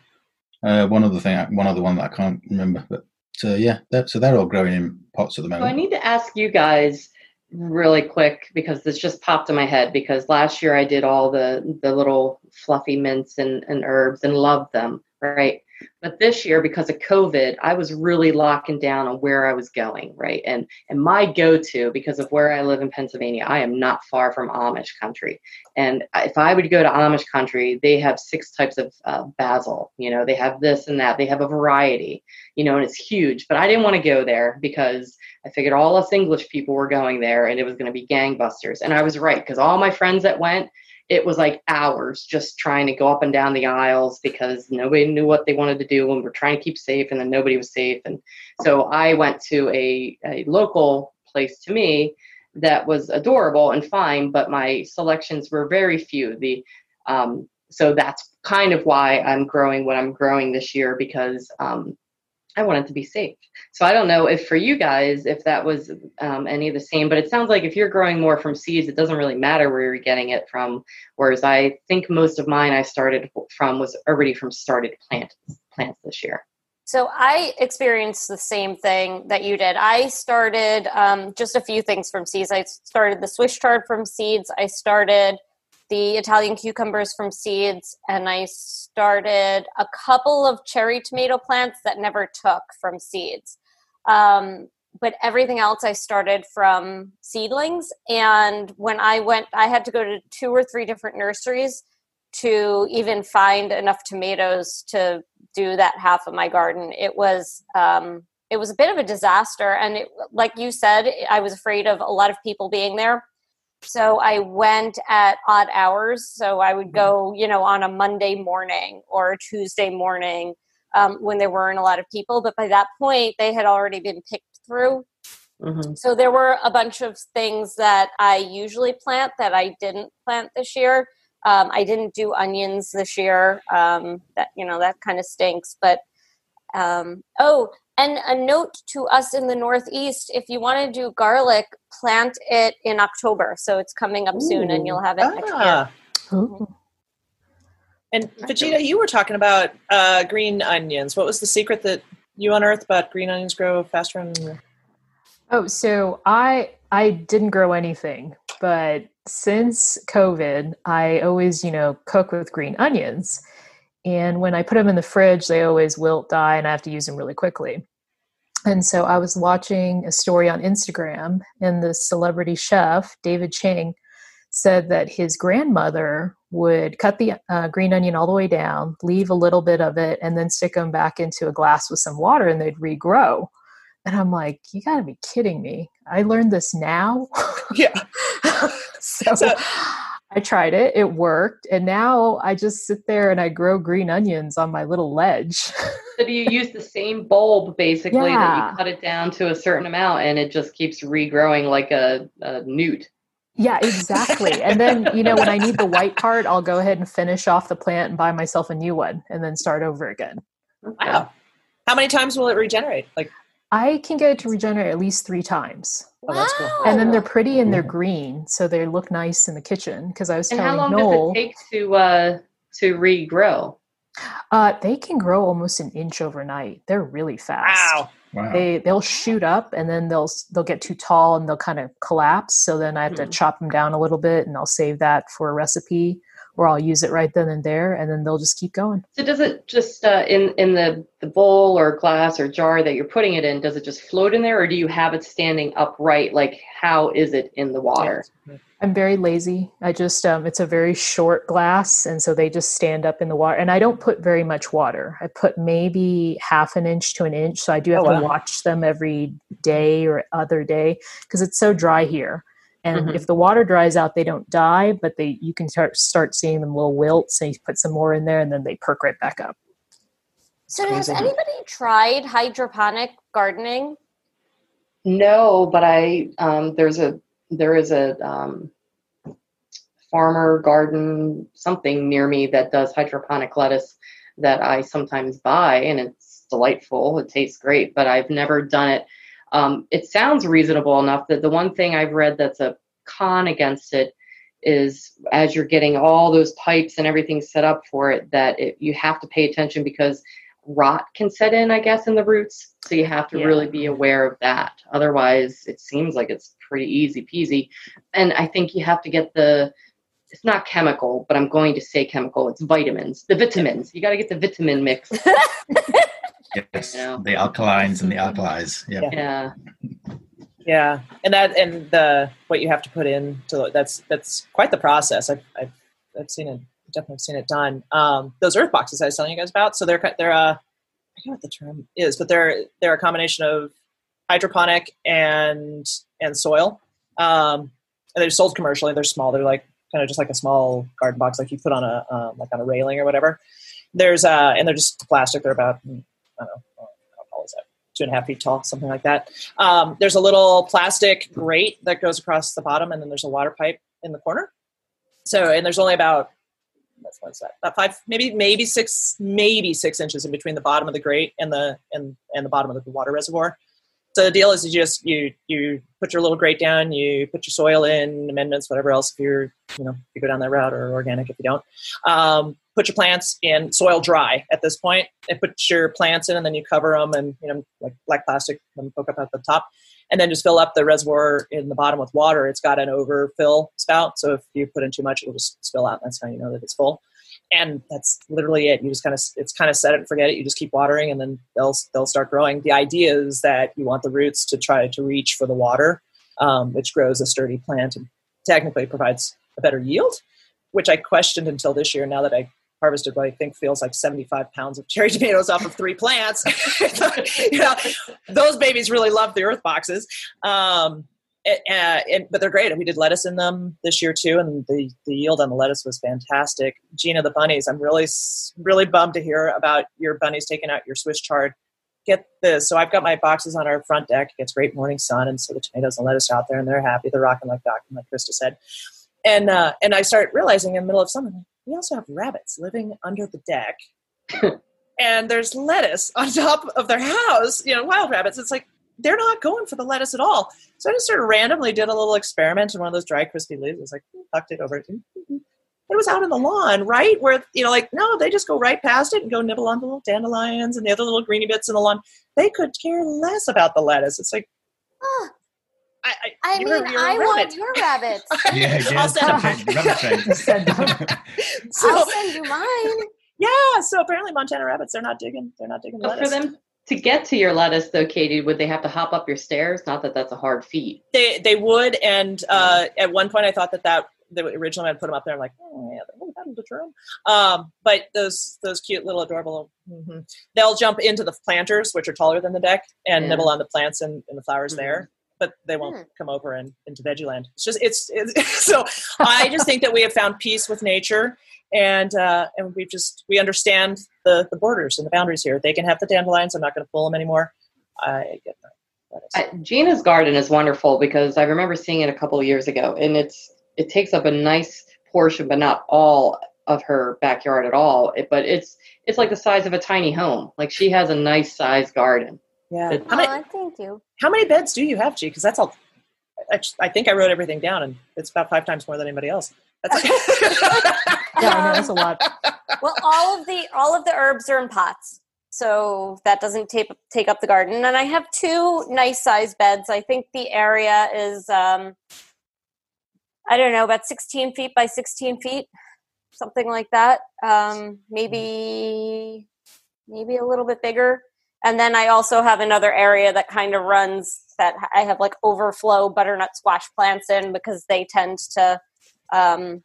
uh, one other thing, one other one that I can't remember, but uh, yeah, they're, so they're all growing in pots at the So I need to ask you guys really quick because this just popped in my head because last year I did all the the little fluffy mints and, and herbs and loved them, right? But this year, because of COVID, I was really locking down on where I was going, right? And and my go-to, because of where I live in Pennsylvania, I am not far from Amish country. And if I would go to Amish country, they have six types of uh, basil. You know, they have this and that. They have a variety. You know, and it's huge. But I didn't want to go there because I figured all us English people were going there, and it was going to be gangbusters. And I was right because all my friends that went, it was like hours just trying to go up and down the aisles because nobody knew what they wanted to do and we're trying to keep safe and then nobody was safe. And so i went to a, a local place to me that was adorable and fine but my selections were very few. The um, so that's kind of why i'm growing what i'm growing this year because um, i wanted to be safe so i don't know if for you guys if that was um, any of the same but it sounds like if you're growing more from seeds it doesn't really matter where you're getting it from whereas i think most of mine i started from was already from started plant plants this year So I experienced the same thing that you did. I started um, just a few things from seeds. I started the Swiss chard from seeds. I started the Italian cucumbers from seeds, and I started a couple of cherry tomato plants that never took from seeds. Um, but everything else I started from seedlings. And when I went, I had to go to two or three different nurseries to even find enough tomatoes to do that half of my garden. It was um, it was a bit of a disaster, and it, like you said, I was afraid of a lot of people being there. So I went at odd hours. So I would go, you know, on a Monday morning or a Tuesday morning um, when there weren't a lot of people. But by that point, they had already been picked through. Mm-hmm. So there were a bunch of things that I usually plant that I didn't plant this year. Um, I didn't do onions this year. Um, that you know that kind of stinks. But um, oh, and a note to us in the Northeast: if you want to do garlic, plant it in October. So it's coming up soon, and you'll have it next year. Ah. Ooh. And Vegeta, you were talking about uh, green onions. What was the secret that you unearthed about green onions grow faster? And Oh, so I I didn't grow anything, but since COVID, I always, you know, cook with green onions. And when I put them in the fridge, they always wilt, die, and I have to use them really quickly. And so I was watching a story on Instagram, and the celebrity chef, David Chang, said that his grandmother would cut the uh, green onion all the way down, leave a little bit of it, and then stick them back into a glass with some water, and they'd regrow. And I'm like, you gotta be kidding me. I learned this now. yeah, so, So- I tried it, it worked. And now I just sit there and I grow green onions on my little ledge. So do you use the same bulb basically that you cut it down to a certain amount and it just keeps regrowing like a, a newt? yeah, exactly. and then, you know, when I need the white part, I'll go ahead and finish off the plant and buy myself a new one and then start over again. Wow. How many times will it regenerate? Like, I can get it to regenerate at least three times. Oh, that's cool. And then they're pretty and they're green, so they look nice in the kitchen. Because I was And how telling long Noel, does it take to uh, to regrow? uh, they can grow almost an inch overnight. They're really fast. wow. Wow. They they'll shoot up and then they'll they'll get too tall and they'll kind of collapse. So then I have to Mhm. chop them down a little bit and I'll save that for a recipe, or I'll use it right then and there, and then they'll just keep going. So does it just uh, in in the the bowl or glass or jar that you're putting it in? Does it just float in there, or do you have it standing upright? Like how is it in the water? I'm very lazy. I just um, it's a very short glass, and so they just stand up in the water. And I don't put very much water. I put maybe half an inch to an inch. So I do have Oh, to watch them every day or other day because it's so dry here. And Mhm. if the water dries out, they don't die, but they you can start start seeing them little wilts. And you put some more in there, and then they perk right back up. So has anybody tried hydroponic gardening? No, but I um, there's a there is a um, farmer garden something near me that does hydroponic lettuce that I sometimes buy, and it's delightful. It tastes great, but I've never done it. Um, it sounds reasonable enough that the one thing I've read that's a con against it is as you're getting all those pipes and everything set up for it, that it, you have to pay attention because rot can set in, I guess, in the roots. So you have to Yeah. really be aware of that. Otherwise, it seems like it's pretty easy peasy. And I think you have to get the, it's not chemical, but I'm going to say chemical. It's vitamins, the vitamins. You got to get the vitamin mix. yes. Yeah. The alkalines and the alkalis. Yeah. Yeah. Yeah. Yeah, and that and the what you have to put in to that's that's quite the process. I've I've, I've seen it definitely seen it done. Um, those earth boxes I was telling you guys about. So they're ki- they're uh, I forget what the term is, but they're they're a combination of hydroponic and and soil. Um, and they're sold commercially. They're small. They're like kind of just like a small garden box, like you put on a um, like on a railing or whatever. There's uh, and they're just plastic. They're about I don't know how tall is that? Two and a half feet tall, something like that. Um, there's a little plastic grate that goes across the bottom, and then there's a water pipe in the corner. So, and there's only about what's, what's that? About five, maybe maybe six, maybe six inches in between the bottom of the grate and the and and the bottom of the water reservoir. So the deal is you just you you put your little grate down, you put your soil in, amendments, whatever else if you're you know you go down that route or organic if you don't. Um, put your plants in soil dry at this point, and put your plants in, and then you cover them and you know like black plastic and poke up at the top, and then just fill up the reservoir in the bottom with water. It's got an overfill spout, so if you put in too much, it'll just spill out. That's how you know that it's full and that's literally it. You just kind of it's kind of set it and forget it. You just keep watering, and then they'll they'll start growing. The idea is that you want the roots to try to reach for the water, um, which grows a sturdy plant and technically provides a better yield, which I questioned until this year. Now that I harvested what I think feels like 75 pounds of cherry tomatoes off of three plants, you know, those babies really love the earth boxes. Um, uh, but they're great. And we did lettuce in them this year too, and the, the yield on the lettuce was fantastic. Gina, the bunnies, I'm really really bummed to hear about your bunnies taking out your Swiss chard. Get this. So I've got my boxes on our front deck. It gets great morning sun, and so the tomatoes and lettuce are out there, and they're happy. They're rocking like Doc, like Krista said. And uh, and I start realizing in the middle of summer, we also have rabbits living under the deck. and there's lettuce on top of their house, you know, wild rabbits. It's like they're not going for the lettuce at all. So I just sort of randomly did a little experiment in one of those dry, crispy leaves. I was like, hmm, tucked it over. It was out in the lawn, right? Where, you know, like, no, they just go right past it and go nibble on the little dandelions and the other little greeny bits in the lawn. They could care less about the lettuce. It's like, Huh. I, I, I you're- mean, you're a I want your rabbits. Yeah, yeah. I'll send rabbit. Send them. so, I'll send you mine. yeah, so apparently Montana rabbits, they're not digging, they're not digging So lettuce. for them to get to your lettuce, though, Katie, would they have to hop up your stairs? Not that that's a hard feat. They they would, and uh, at one point I thought that that they would- originally I'd put them up there. I'm like, oh yeah, that'll deter them. Um, but those those cute little adorable, mhm. they'll jump into the planters, which are taller than the deck, and Yeah. nibble on the plants and, and the flowers Mhm. there. But they won't Hmm. come over and into veggie land. It's just it's, it's so. I just think that we have found peace with nature, and uh, and we just we understand the the borders and the boundaries here. They can have the dandelions. I'm not going to pull them anymore. I get that. lettuce. Gina's garden is wonderful because I remember seeing it a couple of years ago, and it's it takes up a nice portion, but not all of her backyard at all. It, but it's it's like the size of a tiny home. Like she has a nice sized garden. yeah. it- How many, Aw, thank you. How many beds do you have, G? Because that's all. I, I think I wrote everything down, and it's about five times more than anybody else. That's Yeah, I know that's a lot. Well, all of the all of the herbs are in pots, so that doesn't take take up the garden. And I have two nice size beds. I think the area is, um, I don't know, about sixteen feet by sixteen feet, something like that. Um, maybe maybe a little bit bigger. And then I also have another area that kind of runs that I have like overflow butternut squash plants in because they tend to um,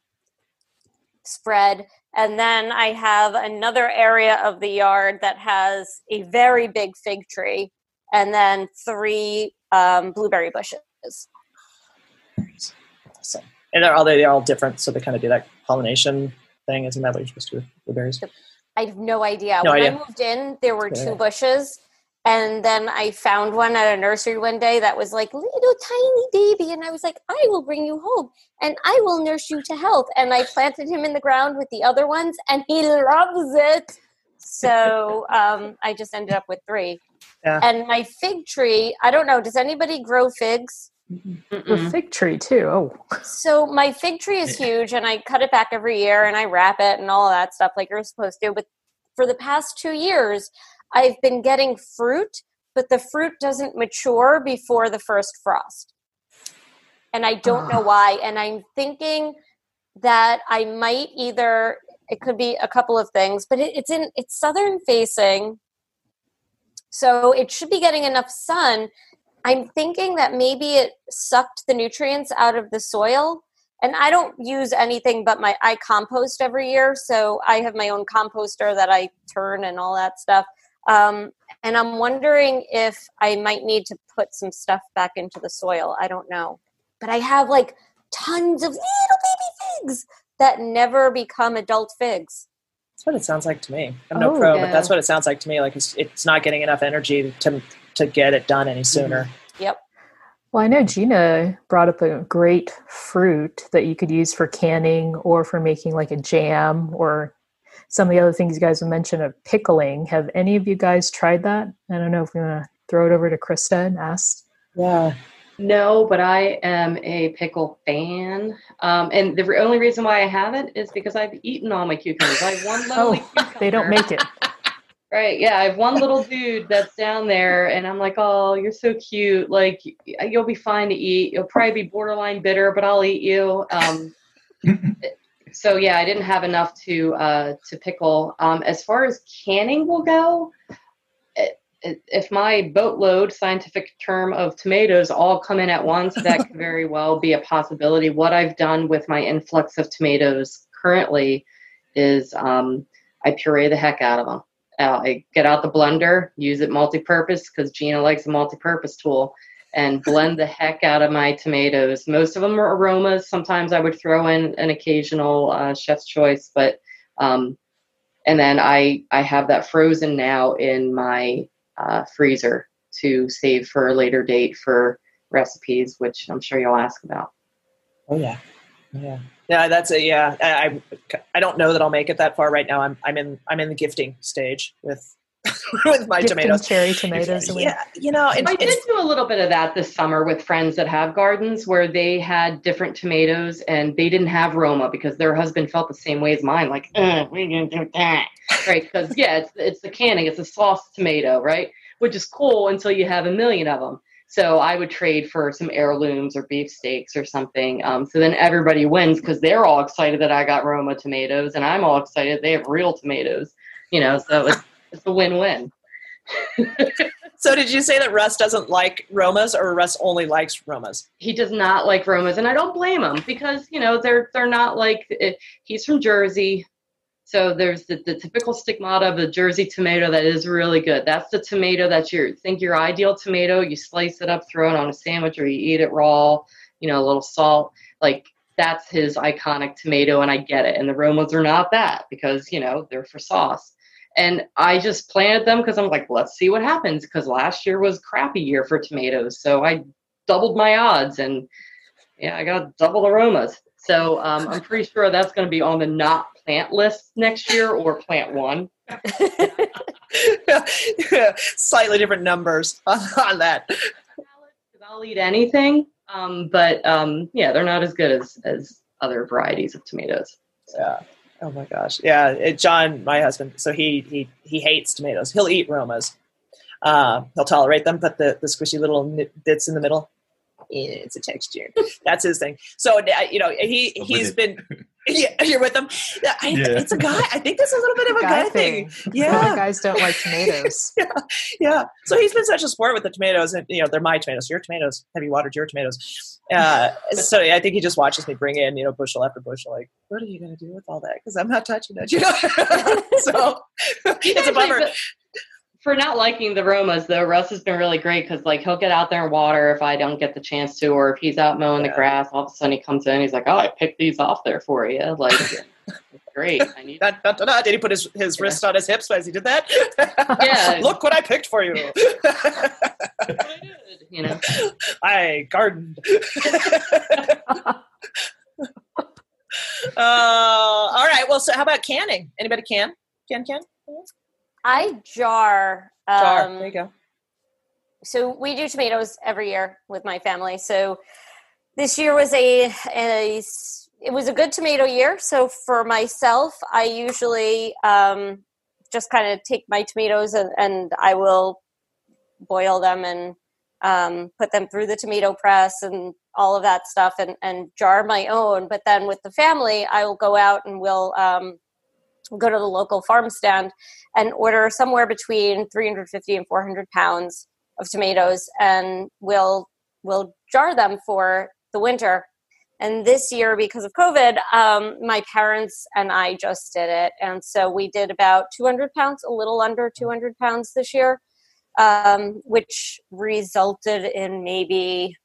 spread. And then I have another area of the yard that has a very big fig tree and then three um, blueberry bushes. awesome. And they're all they're all different, so they kind of do that pollination thing. Isn't that what you're supposed to do with blueberries? I have no idea. No when idea. I moved in, there were two bushes. And then I found one at a nursery one day that was like little tiny baby, and I was like, "I will bring you home, and I will nurse you to health." And I planted him in the ground with the other ones, and he loves it. So um, I just ended up with three. Yeah. And my fig tree, I don't know. Does anybody grow figs? The fig tree too. Oh, So my fig tree is huge, and I cut it back every year, and I wrap it and all of that stuff like you're supposed to. But for the past two years, I've been getting fruit, but the fruit doesn't mature before the first frost, and I don't know Ah. why. And I'm thinking that I might either it could be a couple of things, but it, it's in it's southern facing, so it should be getting enough sun. I'm thinking that maybe it sucked the nutrients out of the soil. And I don't use anything but my I compost every year, so I have my own composter that I turn and all that stuff. Um, and I'm wondering if I might need to put some stuff back into the soil. I don't know, but I have like tons of little baby figs that never become adult figs. That's what it sounds like to me. I'm no Oh. pro, Yeah. but that's what it sounds like to me. Like it's it's not getting enough energy to to get it done any sooner. Yep. well, I know Gina brought up a great fruit that you could use for canning or for making like a jam or some of the other things you guys have mentioned of pickling. Have any of you guys tried that? I don't know if we're gonna throw it over to Krista and ask. Yeah. No, but I am a pickle fan. Um, and the re- only reason why I haven't is because I've eaten all my cucumbers. I have one lonely Oh, they don't make it. Right. Yeah. I have one little dude that's down there, and I'm like, oh, you're so cute. Like, you'll be fine to eat. You'll probably be borderline bitter, but I'll eat you. Um, so yeah, I didn't have enough to uh, to pickle. Um, as far as canning will go, it, it, if my boatload scientific term of tomatoes all come in at once, that could very well be a possibility. What I've done with my influx of tomatoes currently is um, I puree the heck out of them. Uh, I get out the blender, use it multi-purpose because Gina likes a multi-purpose tool, and blend the heck out of my tomatoes. Most of them are aromas. Sometimes I would throw in an occasional uh, chef's choice, but um, and then I I have that frozen now in my uh, freezer to save for a later date for recipes, which I'm sure you'll ask about. Oh yeah, yeah, yeah. That's a yeah. I I don't know that I'll make it that far right now. I'm I'm in I'm in the gifting stage with with my Gifting tomatoes. cherry tomatoes. away. Yeah, you know, and, I did do a little bit of that this summer with friends that have gardens where they had different tomatoes and they didn't have Roma because their husband felt the same way as mine. Like, "Ugh, we can do that, right? Because yeah, it's it's the canning, it's a sauce tomato, right? Which is cool until you have a million of them. So I would trade for some heirlooms or beefsteaks or something. Um, so then everybody wins because they're all excited that I got Roma tomatoes and I'm all excited they have real tomatoes. You know, so it's, it's a win-win. so did you say that Russ doesn't like Romas, or Russ only likes Romas? he does not like Romas, and I don't blame him because you know they're they're not like eh, he's from Jersey, so there's the, the typical stigmata of a Jersey tomato that is really good. That's the tomato that you think your ideal tomato. You slice it up, throw it on a sandwich, or you eat it raw. You know, a little salt. Like that's his iconic tomato, and I get it. And the Romas are not that because you know they're for sauce. And I just planted them because I'm like, let's see what happens. Because last year was crappy year for tomatoes, so I doubled my odds and yeah i got double aromas so um, i'm pretty sure that's going to be on the not plant list next year or plant one Slightly different numbers on, that. i'll eat anything um, but um, yeah they're not as good as, as other varieties of tomatoes Yeah. Oh my gosh. Yeah. It, John, my husband, so he he he hates tomatoes. He'll eat Romas. Uh, he'll tolerate them, but the the squishy little bits in the middle, it's a texture. That's his thing. So uh, you know he he's been. Yeah, you're with them. Yeah, I, Yeah. It's a guy. I think this is a little bit of a guy, thing. A lot of Yeah, guys don't like tomatoes. yeah. So he's been such a sport with the tomatoes, and you know they're my tomatoes. Your tomatoes. Have you watered your tomatoes? Uh, so yeah, I think he just watches me bring in you know bushel after bushel. Like, what are you going to do with all that? Because I'm not touching it. You know. so it's a bummer. For not liking the Romas though russ has been really great because like he'll get out there and water if i don't get the chance to or if he's out mowing Yeah. the grass all of a sudden he comes in he's like oh i picked these off there for you like great i need that, da, da. Did he put his, his Yeah. wrist on his hips as he did that? Yeah. Look what I picked for you. I did, you know I gardened. uh, all right. Well, so how about canning? Anybody can? Can can? I jar. Jar. Um, there you go. so we do tomatoes every year with my family. So this year was a it was a good tomato year. So for myself, I usually um, just kind of take my tomatoes and, and I will boil them and um, put them through the tomato press and all of that stuff and, and jar my own. But then with the family, I will go out and we'll um, go to the local farm stand and order somewhere between 350 and 400 pounds of tomatoes and we'll we'll jar them for the winter. And this year because of covid um, my parents and i just did it. And so we did about 200 pounds a little under 200 pounds this year um, which resulted in maybe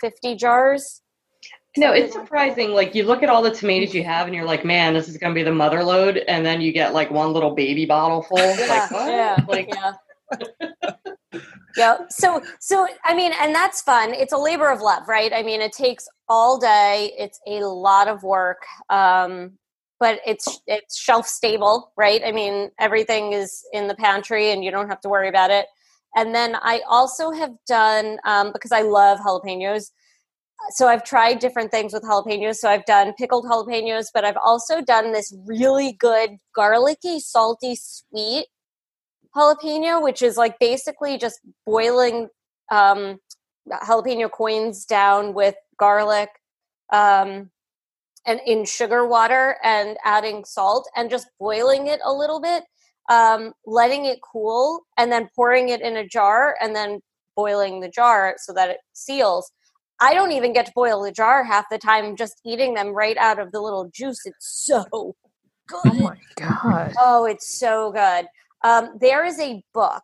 50 jars No, it's surprising. Like you look at all the tomatoes you have, and you're like, "Man, this is gonna be the mother load," and then you get like one little baby bottle full. yeah, like, what? yeah, Like, yeah. yeah. So, so I mean, and that's fun. It's a labor of love, right? I mean, it takes all day. It's a lot of work, um, but it's it's shelf stable, right? I mean, everything is in the pantry, and you don't have to worry about it. And then I also have done um, because I love jalapenos. So I've tried different things with jalapenos. So I've done pickled jalapenos, but I've also done this really good garlicky, salty, sweet jalapeno, which is like basically just boiling um, jalapeno coins down with garlic um, and in sugar water and adding salt and just boiling it a little bit, um, letting it cool, and then pouring it in a jar and then boiling the jar so that it seals. I don't even get to boil the jar half the time. I'm just eating them right out of the little juice. It's so good. Oh good. my god. Oh, it's so good. Um, there is a book.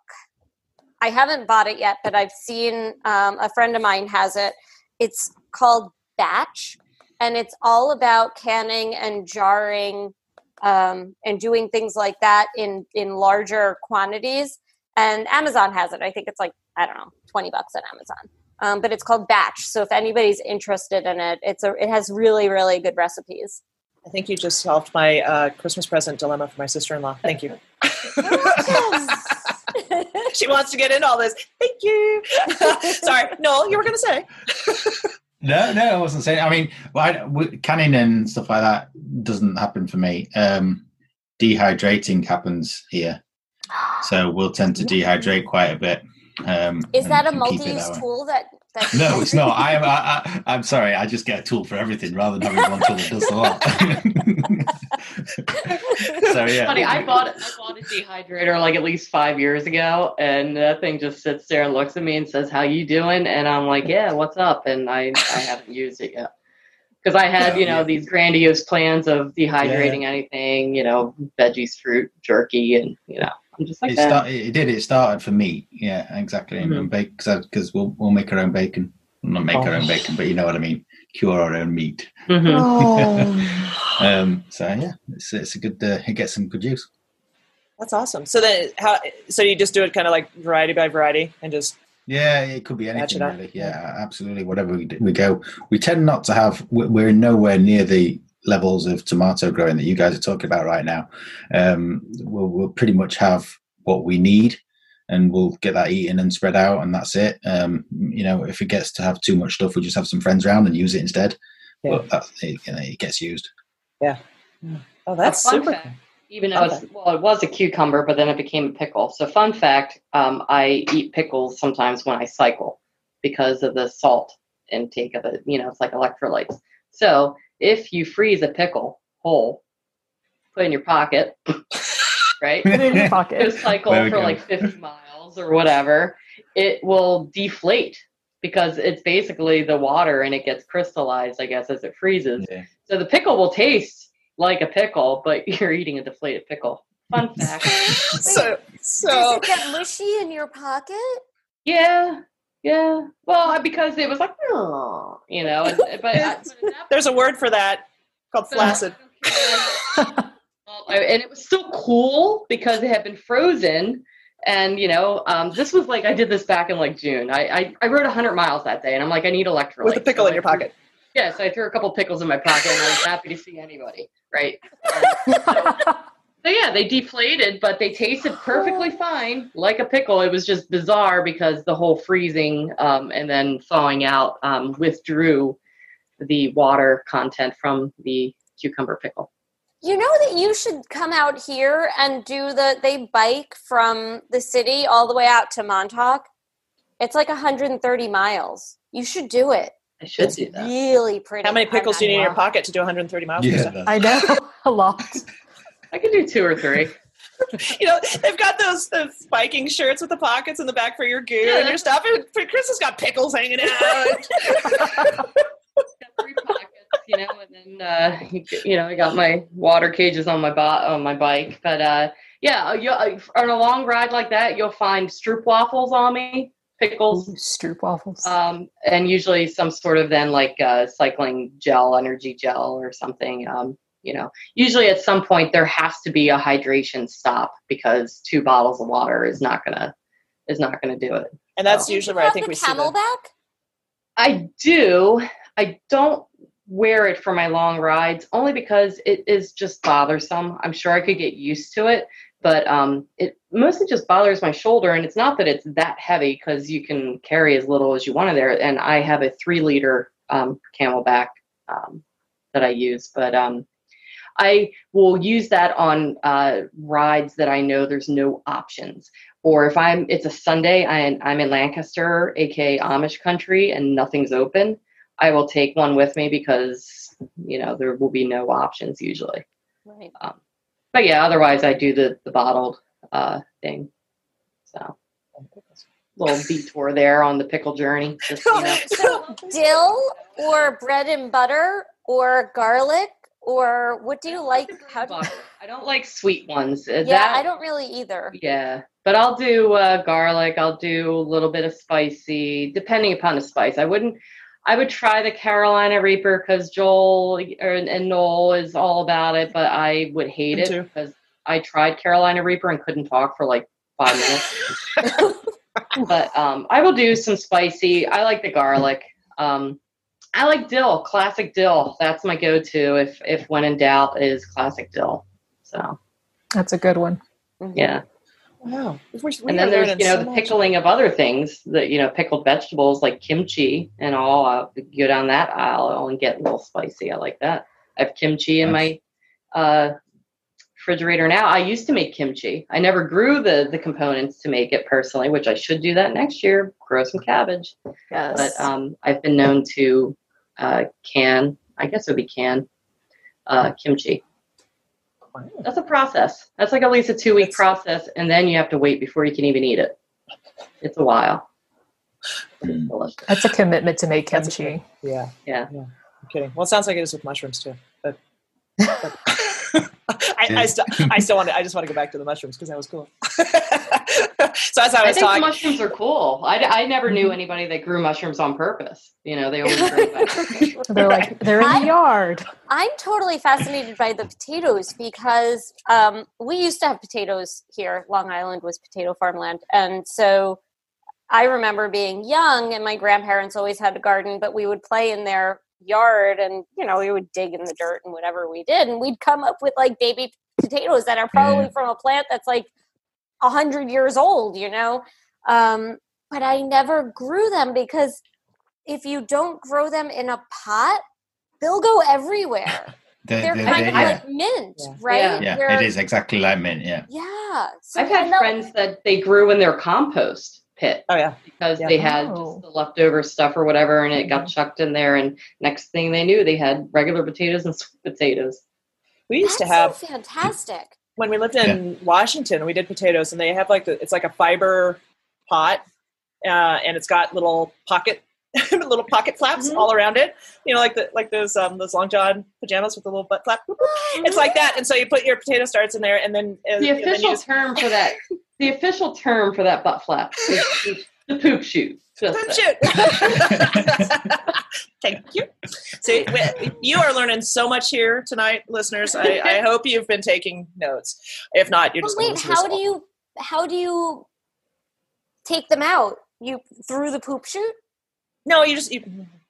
I haven't bought it yet, but I've seen um, a friend of mine has it. It's called Batch, and it's all about canning and jarring um, and doing things like that in in larger quantities. And Amazon has it. I think it's like I don't know, twenty bucks on Amazon. Um, but it's called Batch. So if anybody's interested in it, it's a it has really really good recipes. I think you just solved my uh, Christmas present dilemma for my sister-in-law. Thank you. she wants to get into all this. Thank you. Sorry, Noel, you were going to say. No, no, I wasn't saying. I mean, well, I, canning and stuff like that doesn't happen for me. Um, dehydrating happens here, so we'll tend to dehydrate quite a bit. Um, Is that a and keep it multi-use that tool that? that No, it's not. I am. I, I, I'm sorry. I just get a tool for everything rather than having one tool that does a lot. so yeah, Funny, I bought I bought a dehydrator like at least five years ago, and that thing just sits there and looks at me and says, "How you doing?" And I'm like, "Yeah, what's up?" And I I haven't used it yet because I had you know yeah. these grandiose plans of dehydrating anything, you know, veggies, fruit, jerky, and you know, I'm just like it, that. start, it did. It started for me. Yeah, exactly. Mhm. And bake because we'll we'll make our own bacon. Well, not make our own bacon, but you know what I mean. Cure our own meat. Mhm. Oh. Um, so yeah, it's it's a good. Uh, it gets some good use. That's awesome. So then, how? So you just do it kind of like variety by variety, and just Yeah, it could be Match anything really. Yeah, absolutely. Whatever we, do, we go, we tend not to have. we- We're nowhere near the levels of tomato growing that you guys are talking about right now. Um, we'll, we'll pretty much have what we need, and we'll get that eaten and spread out, and that's it. Um, you know, if it gets to have too much stuff, we just have some friends around and use it instead. Yeah. But that, it, you know, it gets used. Yeah. Oh, that's fun super. fact, Even though it's, well, it was a cucumber, but then it became a pickle. So, fun fact: um, I eat pickles sometimes when I cycle because of the salt intake of it. You know, it's like electrolytes. So, if you freeze a pickle whole, put it in your pocket, right? Put it in your Go pocket. cycle There for go. like 50 miles or whatever. It will deflate because it's basically the water and it gets crystallized, I guess, as it freezes. Yeah. So the pickle will taste like a pickle, but you're eating a deflated pickle. Fun fact. So, Does so it get mushy in your pocket? yeah. Yeah. Well, because it was like, "Oh," you know, and, but, I, there's a word for that called point, flaccid. And it was still cool because it had been frozen. And you know, um, this was like I did this back in like June. I I, I rode 100 miles that day, and I'm like, I need electrolytes. with a pickle So in I your threw- pocket. Yes, I threw a couple pickles in my pocket, and I was happy to see anybody. Right. Um, so yeah, they deflated, but they tasted perfectly fine, like a pickle. It was just bizarre because the whole freezing um, and then thawing out um, withdrew the water content from the cucumber pickle. You know that you should come out here and do the. They bike from the city all the way out to Montauk. It's like 130 miles. You should do it. I should It's do that. Really pretty. How many pickles do you need in your pocket to do 130 miles? Yeah, per I know a lot. I can do two or three. you know, they've got those, those biking shirts with the pockets in the back for your gear Yeah, and your stuff. And Chris has got pickles hanging out. three pockets, you know, and then uh, you know, I got my water cages on my bo- on my bike. But uh, yeah, you, on a long ride like that, you'll find stroop waffles on me, pickles, Stroop waffles. um, and usually some sort of then like uh, cycling gel, energy gel, or something. Um, you know, usually at some point there has to be a hydration stop because two bottles of water is not gonna is not gonna do it. and that's Do you usually where I think the we see the. CamelBak. I do. I don't wear it for my long rides only because it is just bothersome. I'm sure I could get used to it, but um, it mostly just bothers my shoulder. And it's not that it's that heavy because you can carry as little as you want in there. And I have a three liter um, CamelBak um, that I use, but um, I will use that on uh, rides that I know there's no options. Or if I'm, it's a Sunday, I, I'm in Lancaster, aka Amish country, and nothing's open. I will take one with me because you know there will be no options usually. Right. Um, but yeah, otherwise I do the the bottled uh, thing. So little detour there on the pickle journey. Just you know. So dill or bread and butter or garlic or what do you like? How do Butter. I don't like sweet ones. Uh, Yeah, that- I don't really either. Yeah, but I'll do uh, garlic. I'll do a little bit of spicy, depending upon the spice. I wouldn't. I would try the Carolina Reaper because Joel or, and Noel is all about it, but I would hate Me it too. because I tried Carolina Reaper and couldn't talk for like five minutes. but um, I will do some spicy. I like the garlic. Um, I like dill, classic dill. That's my go-to if if when in doubt is classic dill. So That's a good one. yeah. Wow. We- we and then there's you know so the much. pickling of other things that you know pickled vegetables like kimchi and all I'll go down that aisle and get a little spicy i like that i have kimchi in my uh refrigerator now i used to make kimchi i never grew the the components to make it personally which i should do that next year grow some cabbage Yes. but um i've been known to uh can i guess it would be can uh kimchi that's a process that's like at least a two week process and then you have to wait before you can even eat it it's a while it's Mm. That's a commitment to make That's a kimchi. Yeah. Yeah. I'm kidding. Well, it sounds like it is with mushrooms too, but. but I, I still, I still want to. I just want to go back to the mushrooms because that was cool. so as I I was think talking, mushrooms are cool. I, I never knew anybody that grew mushrooms on purpose. You know, they always grow. They're like they're in I- the yard. I'm totally fascinated by the potatoes because um, we used to have potatoes here. Long Island was potato farmland. And so I remember being young, and my grandparents always had a garden, but we would play in their yard and, you know, we would dig in the dirt and whatever we did. And we'd come up with like baby potatoes that are probably Yeah. from a plant that's like a 100 years old, you know? Um, but I never grew them because if you don't grow them in a pot, they'll go everywhere They- they're they- kind they- of yeah, like mint, Yeah. right? Yeah. yeah, it is exactly like mint. Yeah, Yeah. So I've had friends that they grew in their compost pit oh yeah, because Yeah. they had Oh. just the leftover stuff or whatever, and it got Mhm. chucked in there. And next thing they knew, they had regular potatoes and sweet potatoes. we used That's to have so fantastic. when we lived in Washington. We did potatoes, and they have like the, it's like a fiber pot, uh, and it's got little pocket. little pocket flaps Mhm. all around it, you know, like the like those um those long john pajamas with the little butt flap. It's like that, and so you put your potato starts in there, and then uh, The and then you official just- term for that, the official term for that butt flap is the poop chute. Just Poop shoot. Thank you. See, we- you are learning so much here tonight, listeners. I, I hope you've been taking notes. If not, you're just going to wait, how do you how do you take them out? You through the poop chute? No, you just you,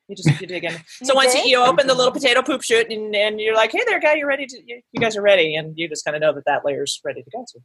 you just you dig in. So You once you, you open the little potato poop chute, and, and you're like, "Hey there, guy, you're ready to you, you guys are ready," and you just kind of know that that layer's ready to go. So.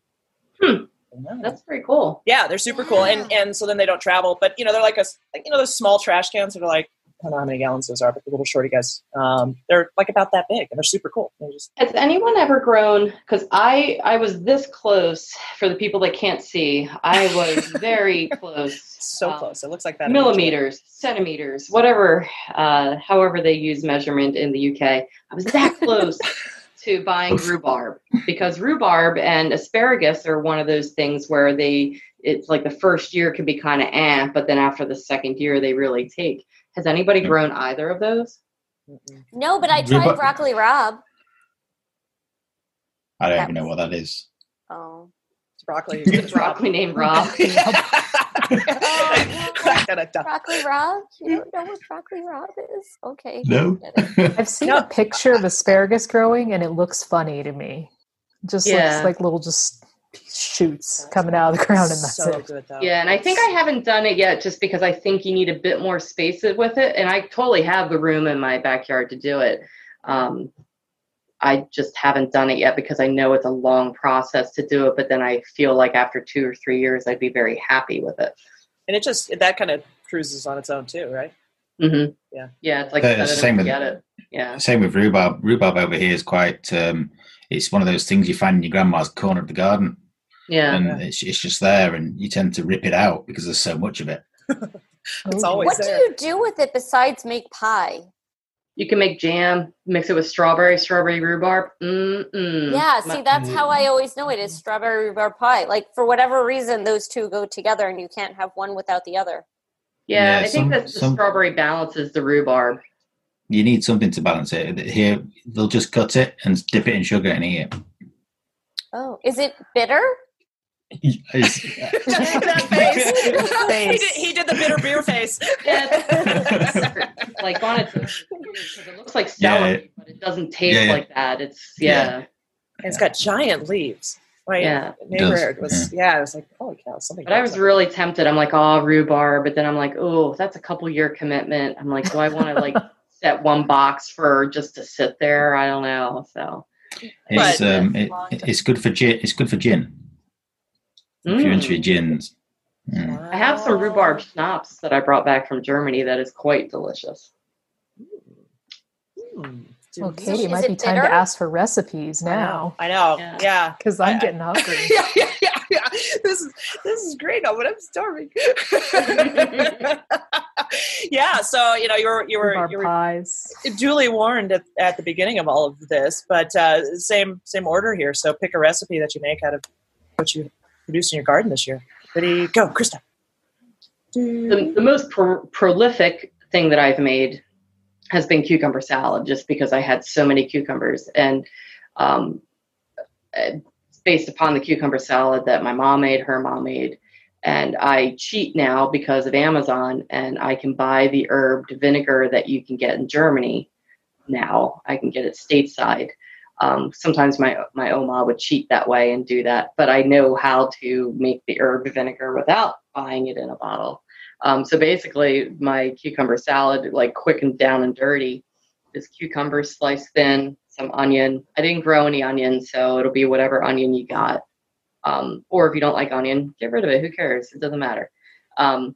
Hmm. Yeah. That's pretty cool. Yeah, they're super cool, and and so then they don't travel. But you know, they're like a like, you know those small trash cans that are like I don't know how many gallons those are, but the little shorty guys, um, they're like about that big, and they're super cool. They're just Has anyone ever grown? Because I I was this close. For the people that can't see, I was very close. so um, close. It looks like that millimeters, centimeters, whatever, uh, however they use measurement in the UK. I was that close to buying rhubarb because rhubarb and asparagus are one of those things where they, it's like the first year can be kind of eh, but then after the second year they really take. Has anybody grown either of those? No, but I tried Rhubarb- broccoli rob. I don't That even know what that is. Oh. It's broccoli. It's broccoli named Rob. Broccoli rob? You don't know what broccoli rob is? Okay. No. I've seen No. a picture of asparagus growing and it looks funny to me. Just Yeah. looks like little just shoots coming out of the ground and that's so it. good. Yeah, and I think I haven't done it yet just because I think you need a bit more space with it. And I totally have the room in my backyard to do it. Um, I just haven't done it yet because I know it's a long process to do it. But then I feel like after two or three years, I'd be very happy with it. and it just that kind of cruises on its own too, right? hmm Yeah. Yeah, it's like Yeah, set it's it the same with- forget it. Yeah. Same with rhubarb. Rhubarb over here is quite. Um, it's one of those things you find in your grandma's corner of the garden, Yeah. and Yeah. it's, it's just there, and you tend to rip it out because there's so much of it. It's always What do you do with it besides make pie? You can make jam, mix it with strawberry, strawberry rhubarb. Mm-mm. Yeah, see, that's how I mm. always know it is strawberry rhubarb pie. Like for whatever reason, those two go together, and you can't have one without the other. Yeah, Yeah, I think that the some- strawberry balances the rhubarb. You need something to balance it. Here, they'll just cut it and dip it in sugar and eat it. Oh, is it bitter? It's- that face. Face. he, did, he did the bitter beer face. Yeah, like on its it looks like celery, Yeah. but it doesn't taste Yeah, yeah. like that. It's yeah, Yeah. It's got giant leaves. My Yeah. neighbor does, was yeah. I was like, holy cow, something. But I was looks really tempted. I'm like, oh, rhubarb. But then I'm like, oh, that's a couple year commitment. I'm like, do I want to like set one box for just to sit there? I don't know. So It's But- um, it, it's good for gin. It's good for gin. If you're into Mm. gins. Mm. I have some rhubarb schnapps that I brought back from Germany that is quite delicious. Hmm. Well, Dude, Katie, it Is might it be time bitter? to ask for recipes I know. now I know. Yeah. Yeah. because I'm I- getting hungry. yeah, yeah, yeah, yeah. This is this is great. Now, but I'm starving. yeah. So you know, you were you were you were pies. duly warned at, at the beginning of all of this, but uh, same same order here. So pick a recipe that you make out of what you produce in your garden this year. Ready? Go, Krista. The, the most pro- prolific thing that I've made has been cucumber salad, just because I had so many cucumbers, and um, it's based upon the cucumber salad that my mom made, her mom made, and I cheat now because of Amazon, and I can buy the herbed vinegar that you can get in Germany. Now I can get it stateside. Um, sometimes my my oma would cheat that way and do that, but I know how to make the herb vinegar without buying it in a bottle. Um, so basically, my cucumber salad, like quick and down and dirty, is cucumber sliced thin, some onion. I didn't grow any onion, so it'll be whatever onion you got. Um, or if you don't like onion, get rid of it. Who cares? It doesn't matter. Um,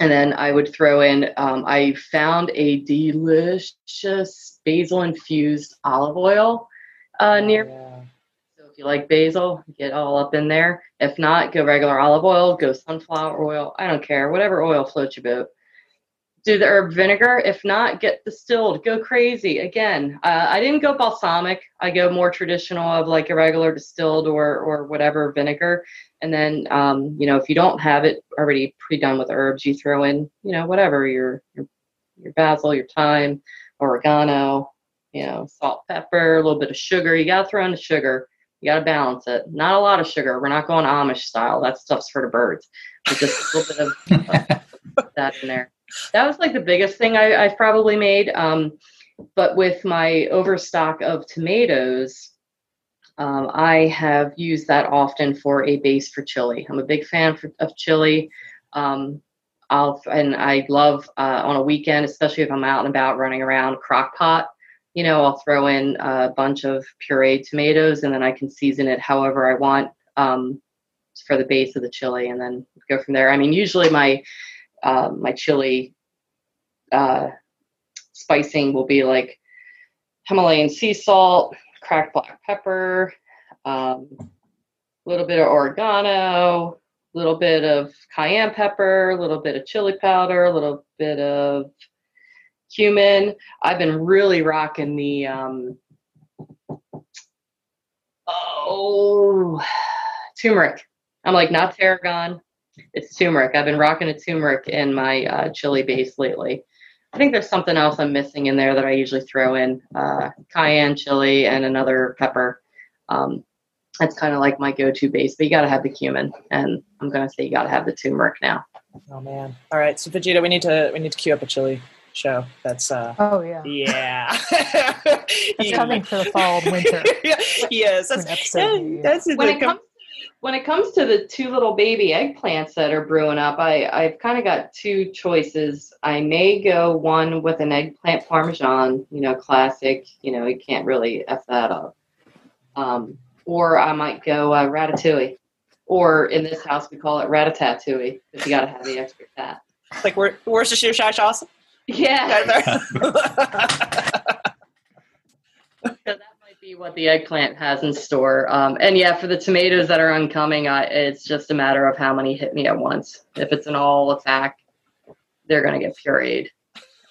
and then I would throw in. Um, I found a delicious basil infused olive oil uh, near Yeah. so if you like basil, get all up in there. If not, go regular olive oil, go sunflower oil. I don't care, whatever oil floats your boat. Do the herb vinegar. If not, get distilled. Go crazy. Again, uh, I didn't go balsamic. I go more traditional of like a regular distilled or or whatever vinegar. And then, um, you know, if you don't have it already pre-done with herbs, you throw in, you know, whatever your your, your basil, your thyme, oregano, you know, salt, pepper, a little bit of sugar. You got to throw in the sugar. You got to balance it. Not a lot of sugar. We're not going Amish style. That stuff's for the birds. But just a little bit of of that in there. That was like the biggest thing I, I've probably made. Um, but with my overstock of tomatoes, um, I have used that often for a base for chili. I'm a big fan for, of chili. Um, I'll and I love uh, on a weekend, especially if I'm out and about running around, crock pot. You know, I'll throw in a bunch of pureed tomatoes, and then I can season it however I want um, for the base of the chili, and then go from there. I mean, usually my uh, my chili uh, spicing will be like Himalayan sea salt, cracked black pepper, um, a little bit of oregano, a little bit of cayenne pepper, a little bit of chili powder, a little bit of cumin. I've been really rocking the um, oh turmeric. I'm like not tarragon, it's turmeric. I've been rocking a turmeric in my uh, chili base lately. I think there's something else I'm missing in there that I usually throw in uh, cayenne chili and another pepper. Um, that's kind of like my go-to base, but you got to have the cumin, and I'm gonna say you got to have the turmeric now. Oh man. All right. So Vegeta, we need to we need to queue up a chili show. That's uh Oh yeah, yeah. it's coming for the fall and winter. yes, An that's episode, yeah. that's when it comes when it comes to the two little baby eggplants that are brewing up, I I've kind of got two choices. I may go one with an eggplant parmesan, you know, classic. You know, you can't really f that up. Um, or I might go uh, ratatouille, or in this house we call it ratatatouille because you got to have the extra fat. like where where's wor- Worcestershire sauce. Yeah, So that might be what the eggplant has in store. Um, and yeah, for the tomatoes that are oncoming, I, it's just a matter of how many hit me at once. If it's an all attack, they're going to get pureed.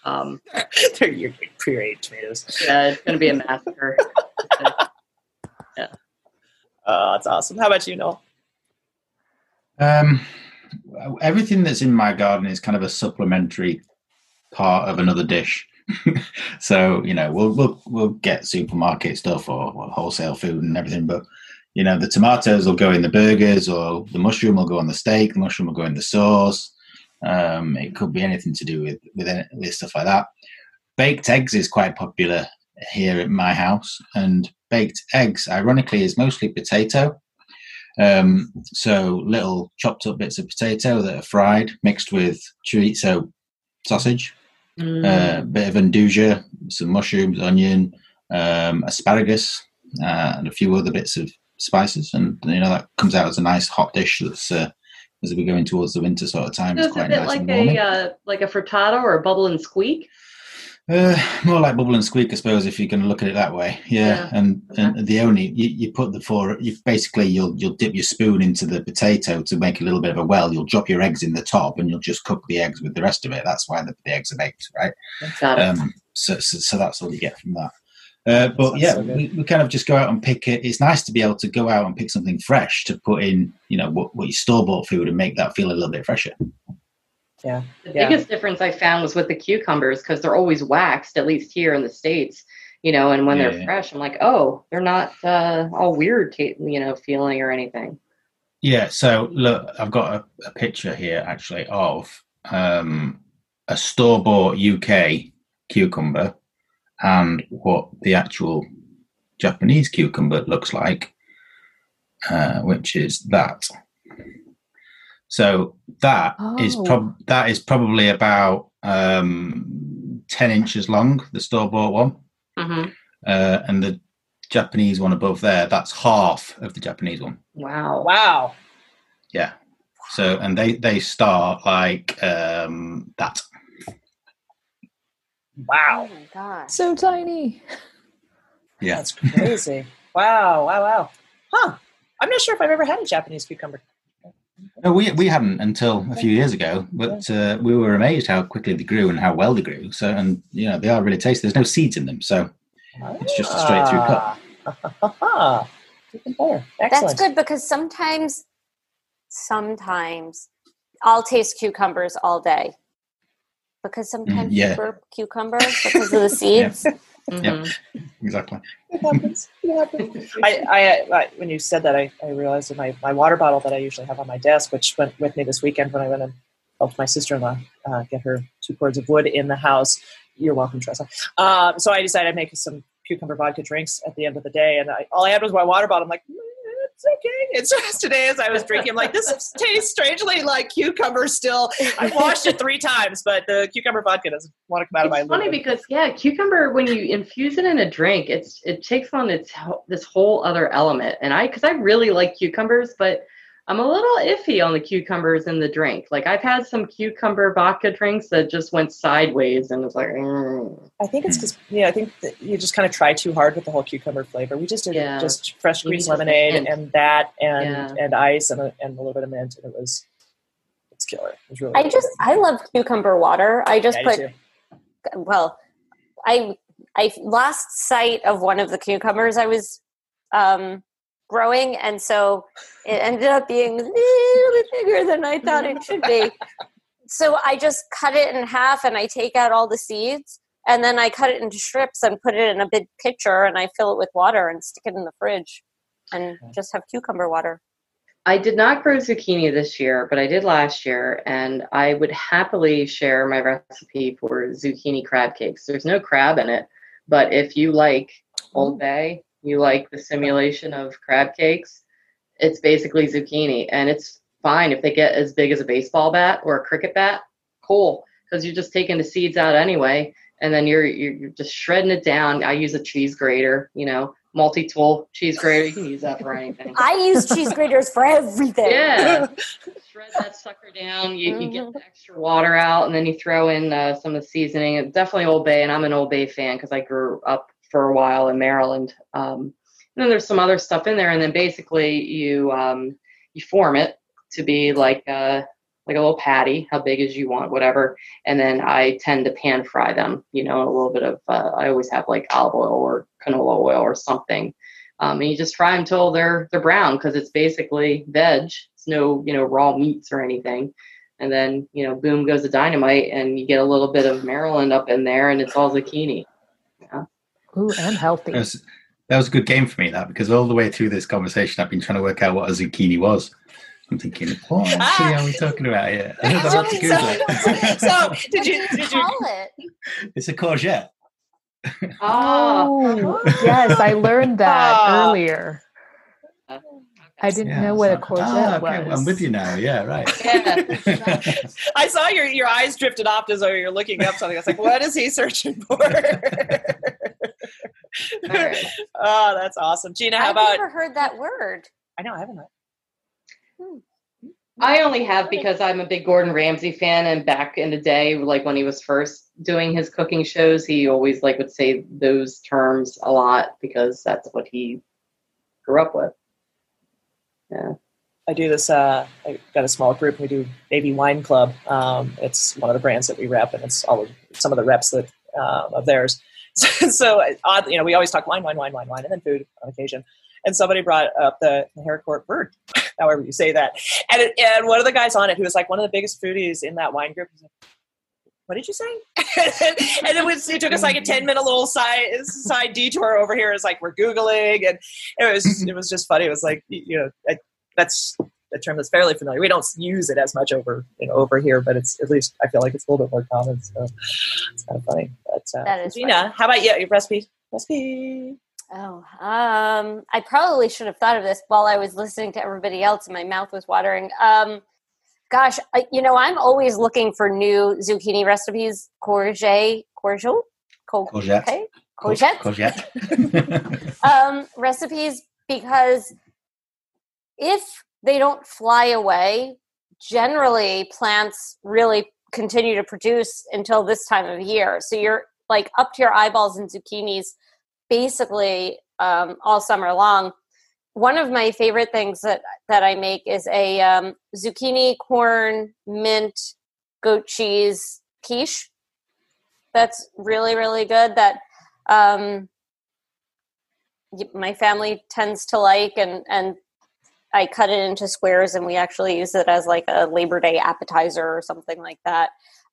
Um, They're your pureed tomatoes. yeah, it's going to be a massacre. Yeah. Oh, that's awesome. How about you, Noel? Um, everything that's in my garden is kind of a supplementary part of another dish. so you know, we'll we'll we'll get supermarket stuff or, or wholesale food and everything, but you know, the tomatoes will go in the burgers, or the mushroom will go on the steak. The mushroom will go in the sauce. Um, it could be anything to do with with, any, with stuff like that. Baked eggs is quite popular here at my house, and baked eggs, ironically, is mostly potato. Um, so little chopped up bits of potato that are fried, mixed with chorizo sausage, Mm. uh, a bit of 'nduja, some mushrooms, onion, um, asparagus, uh, and a few other bits of spices, and you know that comes out as a nice hot dish. That's uh, as we're going towards the winter sort of time, So it's it's a quite bit nice like in the morning. a uh, like a frittata or a bubble and squeak. Uh, more like bubble and squeak, I suppose, if you're going to look at it that way. Yeah, Yeah, and okay. and the only you, you put the four. You basically you'll you'll dip your spoon into the potato to make a little bit of a well. You'll drop your eggs in the top, and you'll just cook the eggs with the rest of it. That's why the, the eggs are baked, right? Got it. Um, so, so so that's all you get from that. Uh, but yeah, so we, we kind of just go out and pick it. It's nice to be able to go out and pick something fresh to put in, you know, what, what your store bought food and make that feel a little bit fresher. The Yeah. biggest difference I found was with the cucumbers because they're always waxed, at least here in the states. You know, and when Yeah, they're yeah. fresh, I'm like, oh, they're not uh, all weird, ta- you know, feeling or anything. Yeah, so look, I've got a, a picture here actually of um, a store bought UK cucumber and what the actual Japanese cucumber looks like, uh, which is that. So that is Oh. prob that is probably about um, ten inches long. The store bought one, hmm uh, and the Japanese one above there that's half of the Japanese one. Wow. Wow. Yeah. So and they they start like um that. Wow. Oh my gosh. So tiny. Yeah. That's crazy. wow. Wow. Wow. Huh. I'm not sure if I've ever had a Japanese cucumber. No, we we hadn't until a few years ago, but uh, we were amazed how quickly they grew and how well they grew. So and you know they are really tasty. There's no seeds in them, so It's just a straight through cut. Ah. Even better. Excellent. That's good because sometimes, sometimes I'll taste cucumbers all day. Because sometimes yeah. you burp cucumber because of the seeds. Mhm. exactly. It happens. It happens. I, I, I, when you said that, I, I realized that my, my water bottle that I usually have on my desk, which went with me this weekend when I went and helped my sister-in-law uh, get her two cords of wood in the house. You're welcome, Tressa. Um, so I decided to make some cucumber vodka drinks at the end of the day, and I, all I had was my water bottle. I'm like, "Mm, it's okay. It's just today as I was drinking, I'm like, this tastes strangely like cucumber still. I washed it three times, but the cucumber vodka doesn't want to come out of my It's funny because yeah, cucumber when you infuse it in a drink, it's it takes on its this whole other element. And I because I really like cucumbers, but I'm a little iffy on the cucumbers in the drink. Like I've had some cucumber vodka drinks that just went sideways, and it's like, mm. I think it's because yeah, I think that you just kind of try too hard with the whole cucumber flavor. We just did Yeah. just fresh You squeezed just lemonade hint. and that and Yeah. and ice and a, and a little bit of mint, and it was it's killer. It was really. I just, good. I love cucumber water. I just Yeah, put well i i lost sight of one of the cucumbers i was um growing and so it ended up being a little bit bigger than i thought it should be. So i just cut it in half and i take out all the seeds and then i cut it into strips and put it in a big pitcher and i fill it with water and stick it in the fridge and just have cucumber water. I did not grow zucchini this year, but I did last year, and I would happily share my recipe for zucchini crab cakes. There's no crab in it, but if you like Old mm. Bay, you like the simulation of crab cakes, it's basically zucchini, and it's fine if they get as big as a baseball bat or a cricket bat. Cool, because you're just taking the seeds out anyway, and then you're you're just shredding it down. I use a cheese grater, you know, multi-tool cheese grater. You can use that for anything. i use cheese graters for everything Yeah. Shred that sucker down. You, you get the extra water out, and then you throw in uh, some of the seasoning. It's definitely Old Bay, and I'm an Old Bay fan because I grew up for a while in Maryland. Um, and then there's some other stuff in there, and then basically you um, you form it to be like a like a little patty, how big as you want, whatever. And then I tend to pan fry them. You know, a little bit of uh, I always have like olive oil or canola oil or something um, and you just fry them until they're they're brown because it's basically veg. It's no you know raw meats or anything. And then you know, boom goes the dynamite, and you get a little bit of Maryland up in there, and it's all zucchini. Ooh, and healthy. That's, that was a good game for me. That because all the way through this conversation, I've been trying to work out what a zucchini was. I'm thinking, what actually are we talking about here? I had to Google it. so did you What do did you call it? it's a courgette. Oh, Oh, yes, I learned that Ah. earlier. I didn't Yeah, know what a courgette Ah, okay, was. I'm with you now. Yeah, right. Yeah. I saw your your eyes drifted off as though you're looking up something. I was like, what is he searching for? All right. oh, that's awesome. Gina, how about? I've never heard that word. I know I haven't I only have because I'm a big Gordon Ramsay fan, and back in the day, like when he was first doing his cooking shows, he always like would say those terms a lot because that's what he grew up with. Yeah. I do this. Uh, I got a small group. We do Baby Wine Club. Um, it's one of the brands that we rep, and it's all of, some of the reps that uh, of theirs. So, so odd, you know, we always talk wine, wine, wine, wine, wine, and then food on occasion. And somebody brought up the, the haricot vert, however you say that. And it, and one of the guys on it, who was like one of the biggest foodies in that wine group, like, "What did you say?" and it was it took us like a ten minute little side side detour over here. It's like we're googling, and it was it was just funny. It was like you know I, that's a term that's fairly familiar. We don't use it as much over you know over here, but it's at least I feel like it's a little bit more common. So it's kind of funny. But uh, That is Gina, how about you? Your recipe, recipe. Oh, um, I probably should have thought of this while I was listening to everybody else, and my mouth was watering. Um, gosh, I, you know, I'm always looking for new zucchini recipes. Courgette, courgette, Courgette. okay, courgette, Courgette. um, recipes because if they don't fly away, generally plants really continue to produce until this time of year. So you're like up to your eyeballs in zucchinis basically um, all summer long. One of my favorite things that, that I make is a um, zucchini, corn, mint, goat cheese quiche. That's really, really good. That um, my family tends to like and and I cut it into squares and we actually use it as like a Labor Day appetizer or something like that.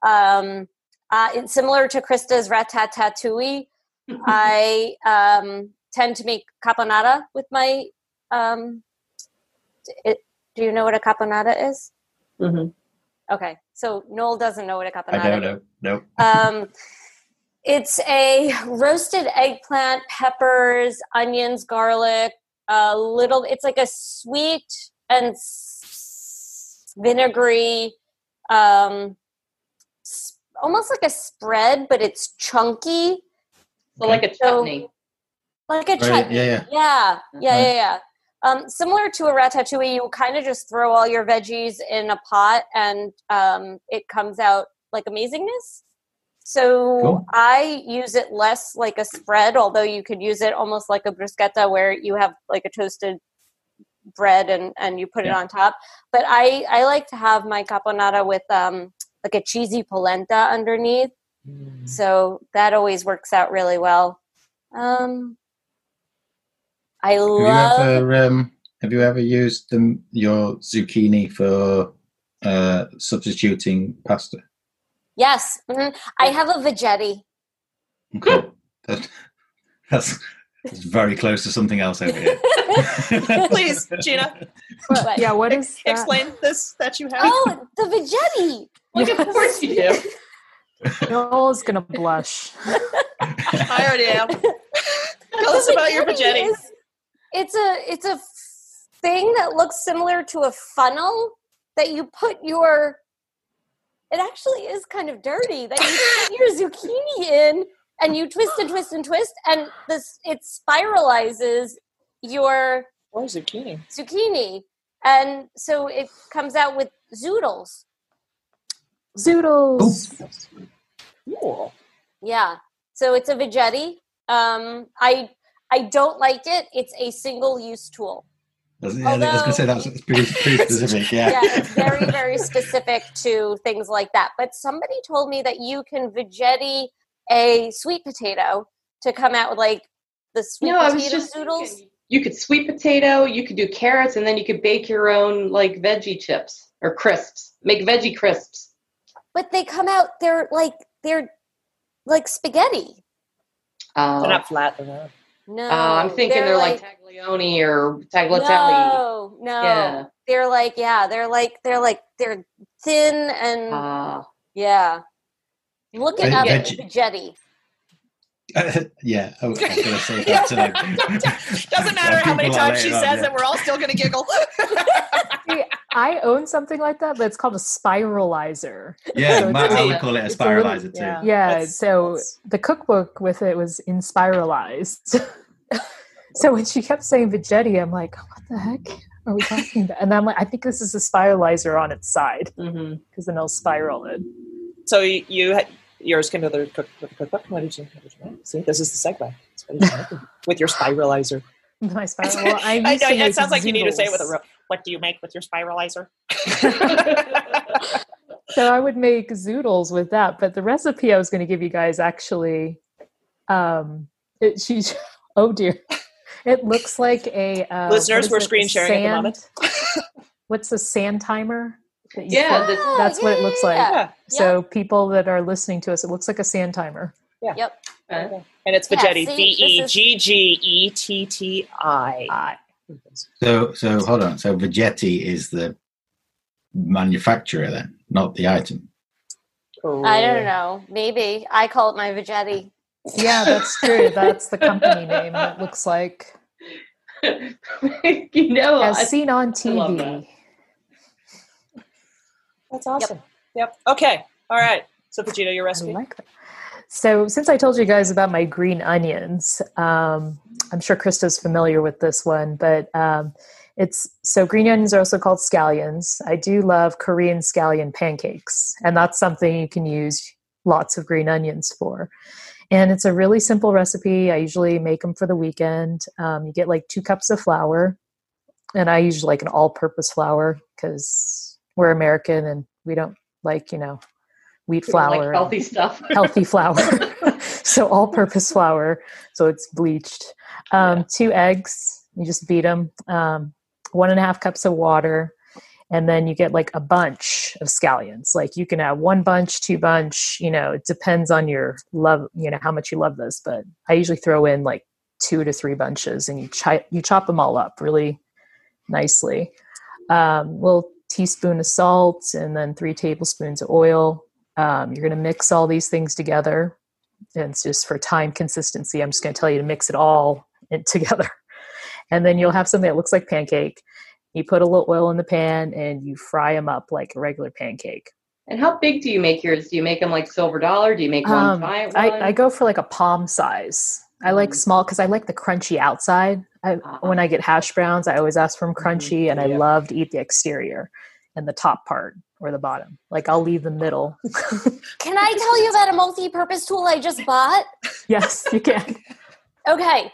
Um, uh, it's similar to Krista's ratatouille. I um, tend to make caponata with my. Um, it, do you know what a caponata is? hmm Okay, so Noel doesn't know what a caponata I is. don't know. No. Um, it's a roasted eggplant, peppers, onions, garlic, a little. It's like a sweet and vinegary, um, almost like a spread, but it's chunky, So like a So- chutney. like a Right, chutney. yeah, yeah. yeah, yeah, Right. yeah. yeah. Um, similar to a ratatouille, you kind of just throw all your veggies in a pot, and um, it comes out like amazingness. So Cool. I use it less like a spread, although you could use it almost like a bruschetta, where you have like a toasted bread and and you put it on top. But I I like to have my caponata with um like a cheesy polenta underneath. So that always works out really well. Um, I Have love. you ever um, have you ever used them your zucchini for uh, substituting pasta? Yes, mhm. I have a veggetti. Okay. that, that's that's very close to something else over here. Please, Gina, What? Yeah, what is that? explain this that you have. Oh, the veggetti. Like, of course you do. Noel's gonna blush. I already am. Tell us about your veggetti veggetti. is- It's a it's a thing that looks similar to a funnel that you put your. It actually is kind of dirty that you put your zucchini in and you twist and twist and twist and this it spiralizes your Or zucchini. zucchini and so it comes out with zoodles. Zoodles. Cool. Yeah. So it's a veggetti. Um, I I don't like it. It's a single use tool. That's- yeah, I was going to say that's that's pretty, pretty specific. Yeah. Yeah, it's very very specific to things like that. But somebody told me that you can veggetti a sweet potato to come out with like the sweet No, potato just zoodles. thinking, you could sweet potato, you could do carrots, and then you could bake your own like veggie chips or crisps. Make veggie crisps. But they come out. They're like they're like spaghetti. Uh, They're not flat. They're not. No, Uh, I'm thinking they're, like, taglioni or tagliatelle. no, no. Yeah. They're like yeah, they're like they're like they're thin and Uh, yeah. Look it Veg- up, veg- Jetty. yeah, oh, I was going to say that tonight. Doesn't matter how many times she on, says yeah. it, we're all still going to giggle. See, I own something like that, but it's called a spiralizer. Yeah, So my, it's would call it a it's a little- spiralizer too. yeah. Yeah, That's- so that's- the cookbook with it was in spiralized. so when she kept saying Veggetti, I'm like, what the heck are we talking about? And I'm like, I think this is a spiralizer on its side mhm. because then it'll spiral it. So you, you had, yours came to the cook, the cookbook. What did you, what did you make? See, this is the segue. That's what did you with your spiralizer. My spiral. Well, I, I know, it sounds like you need to say it with a real. What do you make with your spiralizer? So I would make zoodles with that, but the recipe I was going to give you guys actually, um, it, she's oh dear, it looks like a uh, Listeners, is we're it, screen sharing at the moment. What's the sand timer? That Yeah, put- the- that's what it looks like. yeah. Yeah. So people that are listening to us, it looks like a sand timer. Yeah. Yep. Uh, okay. And it's Yeah, Veggetti. see, V E this is- G G E T T I. I So, so hold on. So Veggetti is the manufacturer then, not the item. I don't know. Maybe I call it my Veggetti. yeah, that's true. That's the company name. It looks like you know, as I- seen on I love that. TV. That's awesome. Yep. Okay. All right. So, Vegeta, your I recipe. like that. So, since I told you guys about my green onions, um, I'm sure Krista's familiar with this one, but um, it's so green onions are also called scallions. I do love Korean scallion pancakes, and that's something you can use lots of green onions for. And it's a really simple recipe. I usually make them for the weekend. Um, you get like two cups of flour, and I usually like an all purpose flour because we're American and we don't like, you know, wheat know, like flour. healthy stuff. healthy flour. so all purpose flour. So it's bleached. Um, Yeah. Two eggs. You just beat them. Um, one and a half cups of water. And then you get like a bunch of scallions. Like you can have one bunch, two bunch, you know, it depends on your love, you know, how much you love this. But I usually throw in like two to three bunches and you, chi- you chop them all up really nicely. Um, little teaspoon of salt and then three tablespoons of oil. Um, you're going to mix all these things together. And it's just for time consistency. I'm just going to tell you to mix it all in, together. And then you'll have something that looks like pancake. You put a little oil in the pan and you fry them up like a regular pancake. And how big do you make yours? Do you make them like silver dollar? Do you make one Um, giant one? I, I go for like a palm size. I like Mhm. small because I like the crunchy outside. I, Uh-huh. When I get hash browns, I always ask for them Mhm. crunchy, and I Yeah. love to eat the exterior and the top part or the bottom. Like I'll leave the middle. Can I tell you about a multi-purpose tool I just bought? yes, you can. Okay.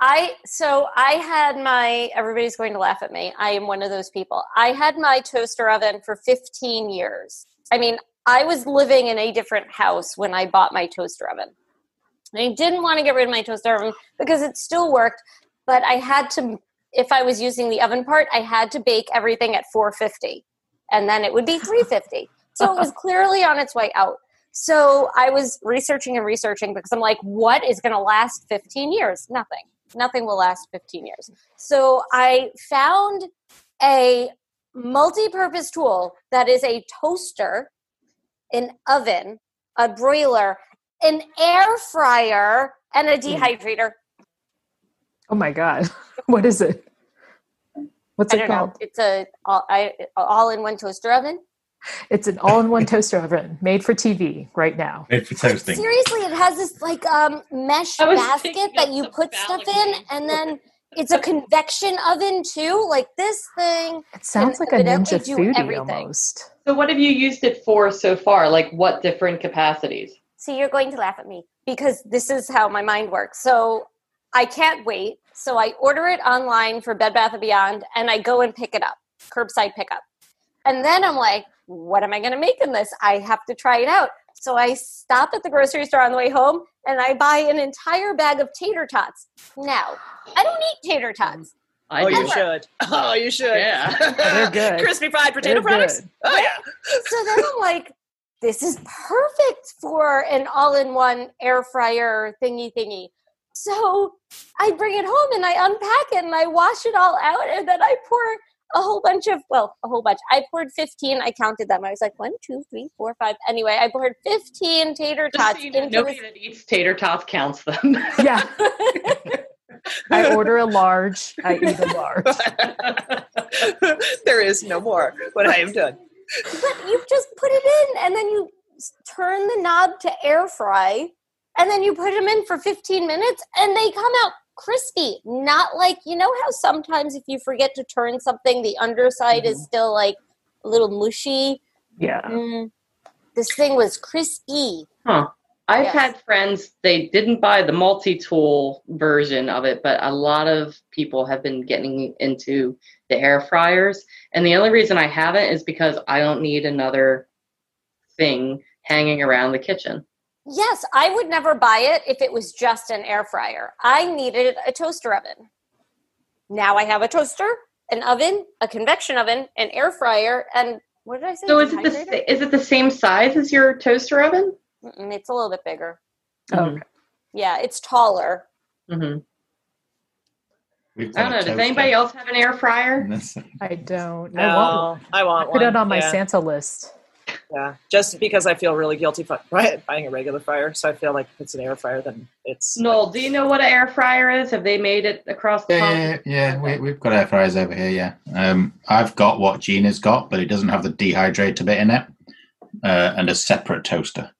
I so I had my everybody's going to laugh at me. I am one of those people. I had my toaster oven for 15 years. I mean, I was living in a different house when I bought my toaster oven. And I didn't want to get rid of my toaster oven because it still worked, but I had to if I was using the oven part, I had to bake everything at 450 and then it would be 350. So it was clearly on its way out. So I was researching and researching because I'm like, what is going to last 15 years? Nothing. Nothing will last 15 years. So I found a multi purpose tool that is a toaster, an oven, a broiler, an air fryer, and a dehydrator. Oh my god, what is it? What's I it called? know. It's a all, I, all in one toaster oven. It's an all-in-one toaster oven made for TV right now. Made for toasting. Seriously, it has this like um mesh basket that you put stuff in, and then it's a convection oven too. Like this thing. It sounds like a evidently ninja do foodie everything. almost. so what have you used it for so far? Like what different capacities? So you're going to laugh at me because this is how my mind works. So I can't wait. So I order it online for Bed Bath and Beyond, and I go and pick it up, curbside pickup. And then I'm like, what am I going to make in this? I have to try it out. So I stop at the grocery store on the way home and I buy an entire bag of tater tots. Now, I don't eat tater um, tots. I oh, you should. Oh, you should. Yeah. They're good. Crispy fried potato They're products. good. Oh yeah. So then I'm like, this is perfect for an all in one air fryer thingy thingy. So I bring it home and I unpack it and I wash it all out and then I pour a whole bunch of well, a whole bunch. I poured fifteen. I counted them. I was like one, two, three, four, five. Anyway, I poured fifteen tater tots so you know, into nobody that eats tater tots counts them. Yeah. I order a large. I eat a large. there is no more when I am done. But you just put it in and then you turn the knob to air fry and then you put them in for 15 minutes and they come out crispy. Not like you know how sometimes if you forget to turn something the underside is still like a little mushy? Yeah. mm, this thing was crispy. Huh. I've Yes. had friends, they didn't buy the multi tool version of it, but a lot of people have been getting into the air fryers. And the only reason I haven't is because I don't need another thing hanging around the kitchen. yes i would never buy it if it was just an air fryer i needed a toaster oven now i have a toaster an oven a convection oven an air fryer and what did i say So is it the is it the same size as your toaster oven? Mm-mm, it's a little bit bigger Okay. Yeah, it's taller. Mm-hmm. I don't got a know. Does anybody toaster. else have an air fryer? I don't. No, I want one. I want Put one. it on my yeah. Santa list. Yeah, just because I feel really guilty for buying a regular fryer, so I feel like if it's an air fryer, then it's Noel, do you know what an air fryer is? Have they made it across the Yeah, pond? yeah, yeah. We, we've got air fryers over here. Yeah, um, I've got what Gina's got, but it doesn't have the dehydrator bit in it, uh, and a separate toaster.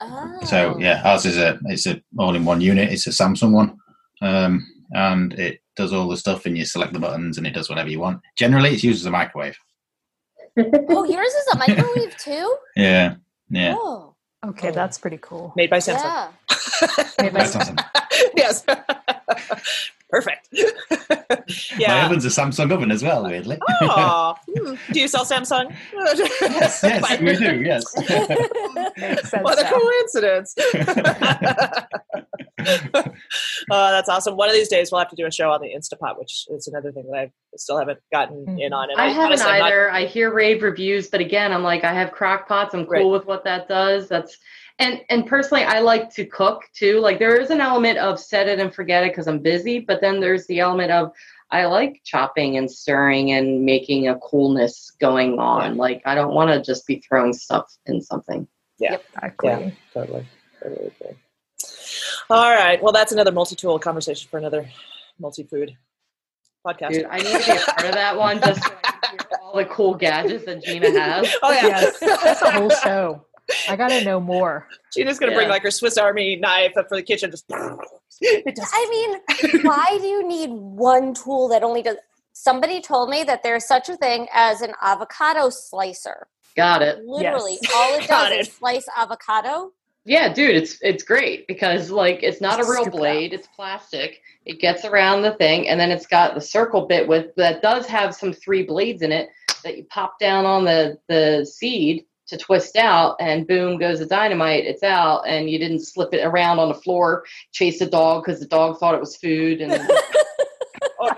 Oh. So yeah, ours is a it's a all in one unit. It's a Samsung one, um, and it does all the stuff, and you select the buttons, and it does whatever you want. Generally, it's used as a microwave. Oh, yours is a microwave too? Yeah, yeah. Oh, Okay, that's pretty cool. made by Samsung. yeah. Made by That's awesome. yes, perfect. My yeah. oven's a Samsung oven as well. Weirdly. Aw. Hmm. Do you sell Samsung? yes, yes, we do. Yes. What a coincidence. uh, that's awesome. One of these days, we'll have to do a show on the Instapot, which is another thing that I still haven't gotten in on. And I haven't honestly, I'm not- either. I hear rave reviews, but again, I'm like, I have crock pots. I'm cool Right. with what that does. That's and and personally, I like to cook too. Like there is an element of set it and forget it because I'm busy, but then there's the element of I like chopping and stirring and making a coolness going on. Like I don't want to just be throwing stuff in something. Exactly. Yeah. totally, totally agree. All right. Well, that's another multi-tool conversation for another multi-food podcast. Dude, I need to be a part of that one just so I can hear all the cool gadgets that Gina has. oh yeah, Yes, that's a whole show. I gotta know more. Gina's gonna bring like her Swiss Army knife up for the kitchen. Just just I mean, why do you need one tool that only does? Somebody told me that there's such a thing as an avocado slicer. Got it. Literally, Yes. all it does is slice avocado. Yeah, dude, it's it's great because like it's not a real scoop it blade, it's plastic. It gets around the thing and then it's got the circle bit with that does have some three blades in it that you pop down on the the seed to twist out and boom goes the dynamite. It's out and you didn't slip it around on the floor, chase a dog because the dog thought it was food and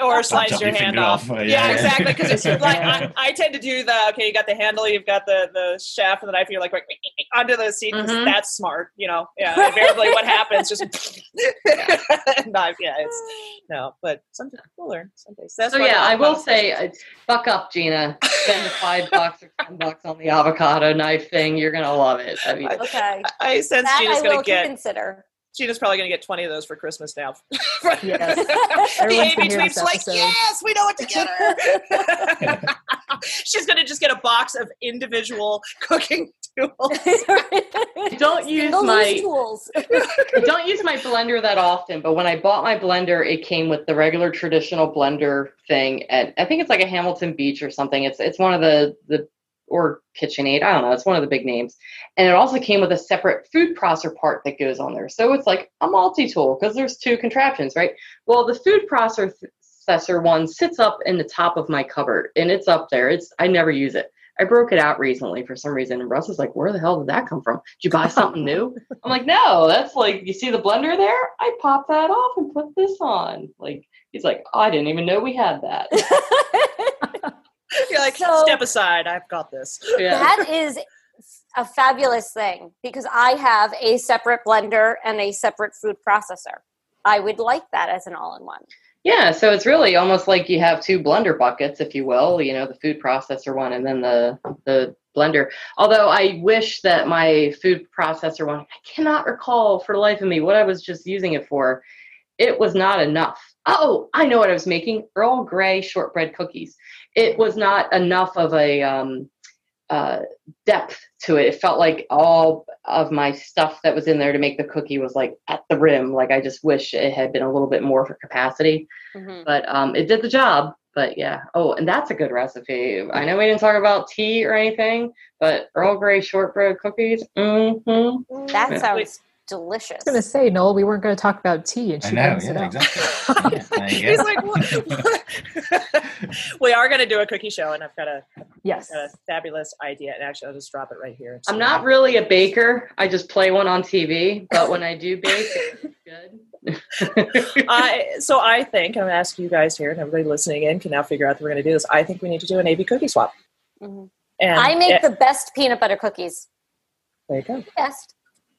or, or slice your your hand off. off. Yeah, yeah, yeah. exactly. Because it's like I, I tend to do the okay. You got the handle, you've got the the shaft and the knife. And you're like, like onto the seat. 'cause Mhm. That's smart, you know. Yeah, invariably, what happens just knife. Yeah, it's no, but sometimes we'll learn. Some days. That's So why yeah, the I will say, slices. uh, buck up, Gina. Spend the five bucks or ten bucks on the avocado knife thing. You're gonna love it. I mean, Okay, I sense that Gina's I going will to get. consider. Gina's probably going to get twenty of those for Christmas now. Yes. the Everyone's Amy tweets like, yes, we know what to get her. She's going to just get a box of individual cooking tools. don't use Single-use my tools. Don't use my blender that often, but when I bought my blender, it came with the regular traditional blender thing, and I think it's like a Hamilton Beach or something. It's it's one of the the or KitchenAid, I don't know. It's one of the big names, and it also came with a separate food processor part that goes on there. So it's like a multi tool because there's two contraptions, right? Well, the food processor one sits up in the top of my cupboard, and it's up there. It's I never use it. I broke it out recently for some reason, and Russ is like, "Where the hell did that come from? Did you buy something new?" I'm like, "No, that's like you see the blender there. I pop that off and put this on." Like he's like, oh, "I didn't even know we had that." You're like, So- step aside. I've got this. Yeah. that is a fabulous thing because I have a separate blender and a separate food processor. I would like that as an all-in-one. Yeah, so it's really almost like you have two blender buckets, if you will. You know, the food processor one and then the the blender. Although I wish that my food processor one, I cannot recall for the life of me what I was just using it for. It was not enough. Oh, I know what I was making: Earl Grey shortbread cookies. It was not enough of a um, uh, depth to it. It felt like all of my stuff that was in there to make the cookie was like at the rim. Like I just wish it had been a little bit more for capacity. Mhm. But um, it did the job. But yeah. Oh, and that's a good recipe. I know we didn't talk about tea or anything, but Earl Grey shortbread cookies. Mm-hmm. That sounds delicious. I was going to say, Noel, we weren't going to talk about tea, and I she know, brings it exactly. Yeah, there He's like, what? we are going to do a cookie show, and I've got a, Yes. got a fabulous idea. And actually, I'll just drop it right here. I'm not really a baker. I just play one on TV. But when I do bake, it's good. I so I think I'm going to ask you guys here, and everybody listening in can now figure out that we're going to do this. I think we need to do an AV cookie swap. Mhm. And I make yeah, the best peanut butter cookies. there you go. Best.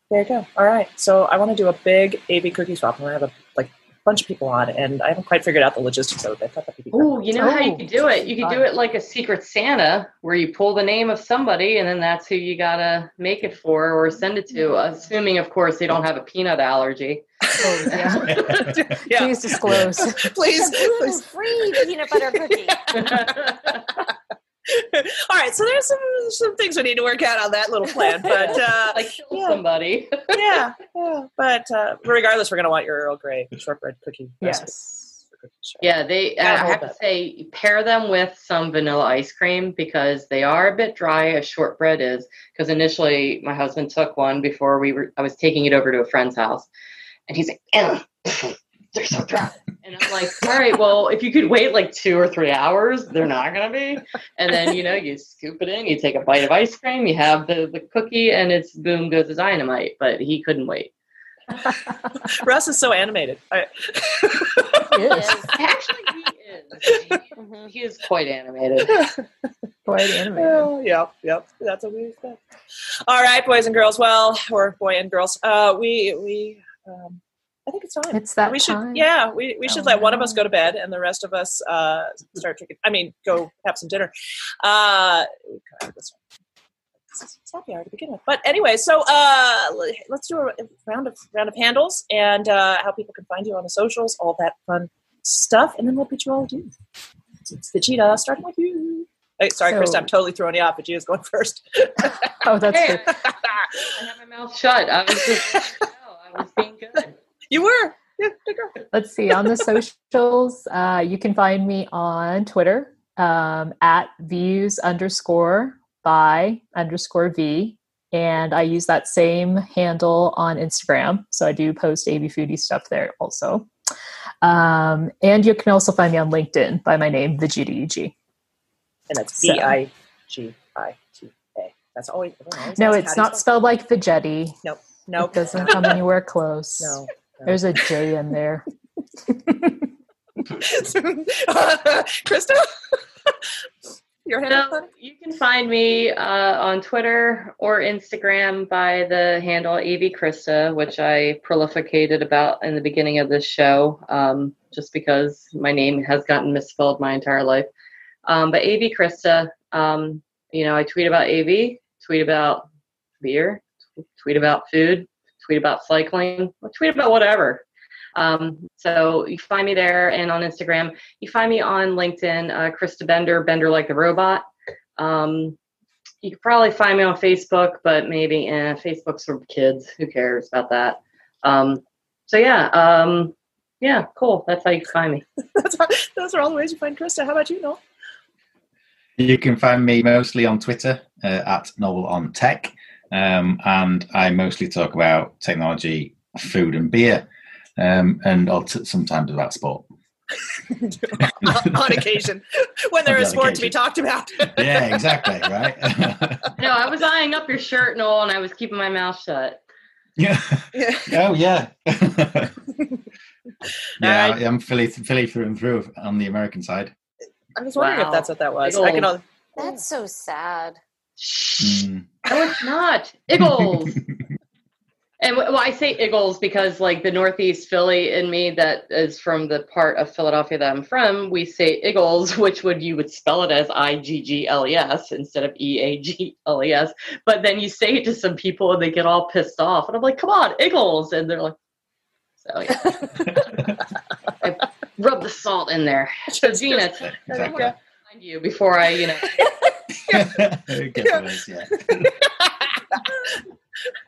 There you go. All right. So I want to do a big AV cookie swap. And I'm going to have a like bunch of people on, and I haven't quite figured out the logistics of it. I thought that would be Oh, you know how you Oh, could do it? You could do it like a secret Santa where you pull the name of somebody and then that's who you gotta make it for or send it to, mm-hmm. assuming, of course, they don't have a peanut allergy. Oh, yeah. yeah. Please disclose. Please, It's please. gluten-free peanut butter cookie. All right. So there's some some things we need to work out on that little plan, but uh, like yeah. somebody. yeah, yeah. But uh, regardless, we're going to want your Earl Grey shortbread cookie. yes. show. Yeah, they. Gotta I have to say, pair them with some vanilla ice cream because they are a bit dry as shortbread is. Because initially, my husband took one before we were. I was taking it over to a friend's house, and he's like, "Ugh, "They're so dry." And I'm like, "All right, well, if you could wait like two or three hours, they're not gonna be." And then you know, you scoop it in, you take a bite of ice cream, you have the the cookie, and it's boom goes the dynamite. But he couldn't wait. Russ is so animated. I, Yes. Actually, he is. Mhm. He is quite animated. Quite animated. Oh, yep, yep. That's what we expect. All right, boys and girls. Well, or boy and girls. Uh, we we. Um, I think it's time. It's that we should, time. yeah. We, we should Oh, let one of us go to bed, and the rest of us uh, start drinking. I mean, go have some dinner. Uh, God, this one. It's it's happy hour to begin with, but anyway. So uh, let's do a round of round of handles and uh, how people can find you on the socials, all that fun stuff, and then we'll pitch you all to. It's the cheetah, starting with you. Hey, sorry, So- Chris, I'm totally throwing you off, but Gina's going first. Oh, that's Hey, good. I have my mouth shut. I was just, no, I was being good. You were. Yeah. Let's see. On the socials, uh, you can find me on Twitter um, at views underscore by underscore v. And I use that same handle on Instagram. So I do post AV Foodie stuff there also. Um, and you can also find me on LinkedIn by my name, Vegeta UG. And that's So- B I G I T A. That's always. always No, it's how do you not spell spelled like Vegeti. it? Nope. It doesn't come anywhere close. No. There's a J in there. Krista? Your hand So honey? you can find me uh, on Twitter or Instagram by the handle AV Krista, which I prolificated about in the beginning of this show, um, just because my name has gotten misspelled my entire life. Um, but AV Krista, um, you know, I tweet about AV, tweet about beer, tweet about food, tweet about cycling, tweet about whatever. Um, so you find me there and on Instagram. You find me on LinkedIn, uh, Krista Bender, Bender like the robot. Um, you could probably find me on Facebook, but maybe eh, Facebook's for kids. Who cares about that? Um, so yeah, um, yeah, cool. That's how you can find me. That's all, those are all the ways you find Krista. How about you, Noel? You can find me mostly on Twitter uh, at Noel on Tech, um, and I mostly talk about technology, food, and beer, um, and also sometimes about sport. on occasion, when there On is sport to be talked about. yeah, exactly, right? No, I was eyeing up your shirt, Noel, and I was keeping my mouth shut. yeah. Yeah. Oh yeah. yeah, Alright. I'm Philly, Philly through and through on the American side. I was wondering Wow. if that's what that was. I can old- only, That's so sad. Mm. No, oh, it's not. Eagles. And well, I say Eagles because, like, the Northeast Philly in me that is from the part of Philadelphia that I'm from, we say Eagles, which would you would spell it as I G G L E S instead of E A G L E S. But then you say it to some people and they get all pissed off, and I'm like, "Come on, Eagles!" And they're like, "So yeah." I rub the salt in there. So Gina, Exactly. find you before I, you know. Get worse, yeah.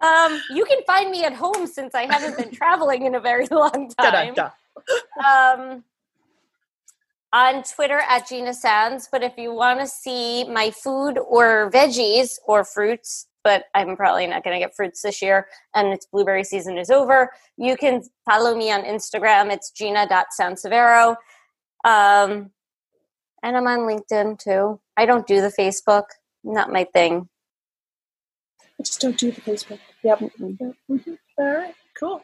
Um, you can find me at home since I haven't been traveling in a very long time. Um, on Twitter at Gina Sands. But if you want to see my food or veggies or fruits, but I'm probably not going to get fruits this year, and it's blueberry season is over. You can follow me on Instagram. It's gina.sansevero. Um, and I'm on LinkedIn too. I don't do the Facebook, not my thing. I just don't do the Facebook. Yep. Mhm. All right. Cool.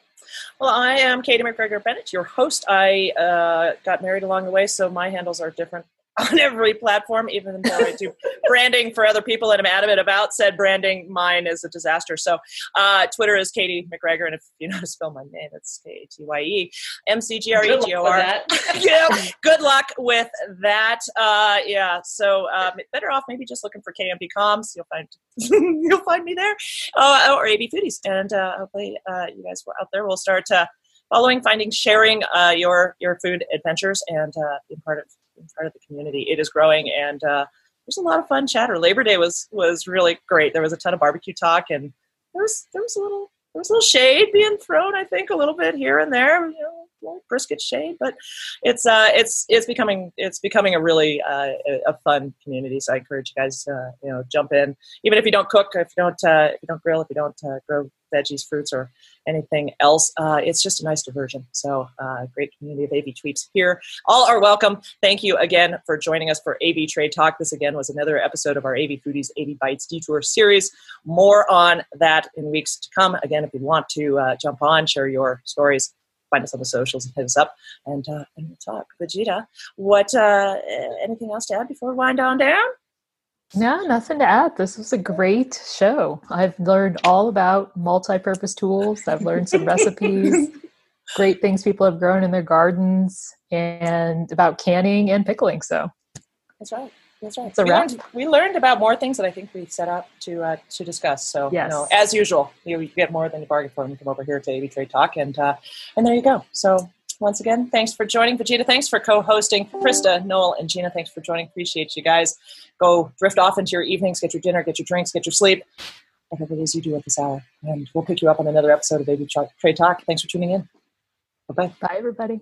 Well, I am Katye McGregor Bennett, your host. I uh, got married along the way, so my handles are different on every platform, even though I do branding for other people and I'm adamant about said branding. Mine is a disaster. So uh, Twitter is Katye McGregor, and if you know how to spell my name, it's K A T Y E M C G R E G O Good luck with that. yeah, good luck with that. Uh, yeah, so um, better off maybe just looking for KMB Comms. You'll find you'll find me there, uh, or AV Foodies, and uh, hopefully uh, you guys out there will start uh, following, finding, sharing uh, your your food adventures, and uh, being part of part of the community. It is growing, and uh, there's a lot of fun chatter. Labor Day was was really great. There was a ton of barbecue talk, and there was there was a little there was a little shade being thrown. I think a little bit here and there. You know, little brisket shade, but it's uh it's it's becoming it's becoming a really uh, a, fun community. So I encourage you guys uh, you know jump in, even if you don't cook, if you don't uh, if you don't grill, if you don't uh, grow veggies, fruits, or anything else. Uh, it's just a nice diversion. So uh, great community of AV tweets here. All are welcome. Thank you again for joining us for AV Trade Talk. This again was another episode of our AV Foodies AV Bites Detour series. More on that in weeks to come. Again, if you want to uh, jump on, share your stories, find us on the socials and hit us up, and uh, and we'll talk. Vegeta, what? Uh, anything else to add before we wind on down? No, nothing to add. This was a great show. I've learned all about multi-purpose tools. I've learned some recipes, great things people have grown in their gardens, and about canning and pickling. So That's right. That's right. A we, learned, we learned about more things that I think we set out to uh, to discuss. So, Yes. you know, as usual, you, you get more than you bargain for when you come over here to AV Trade Talk, and uh, and there you go. So, once again, thanks for joining, Vegeta. Thanks for co-hosting, Krista, Noel, and Gina. Thanks for joining. Appreciate you guys. Go drift off into your evenings, get your dinner, get your drinks, get your sleep, whatever it is you do at this hour, and we'll pick you up on another episode of AV Trade Talk. Thanks for tuning in. Bye bye. bye, everybody.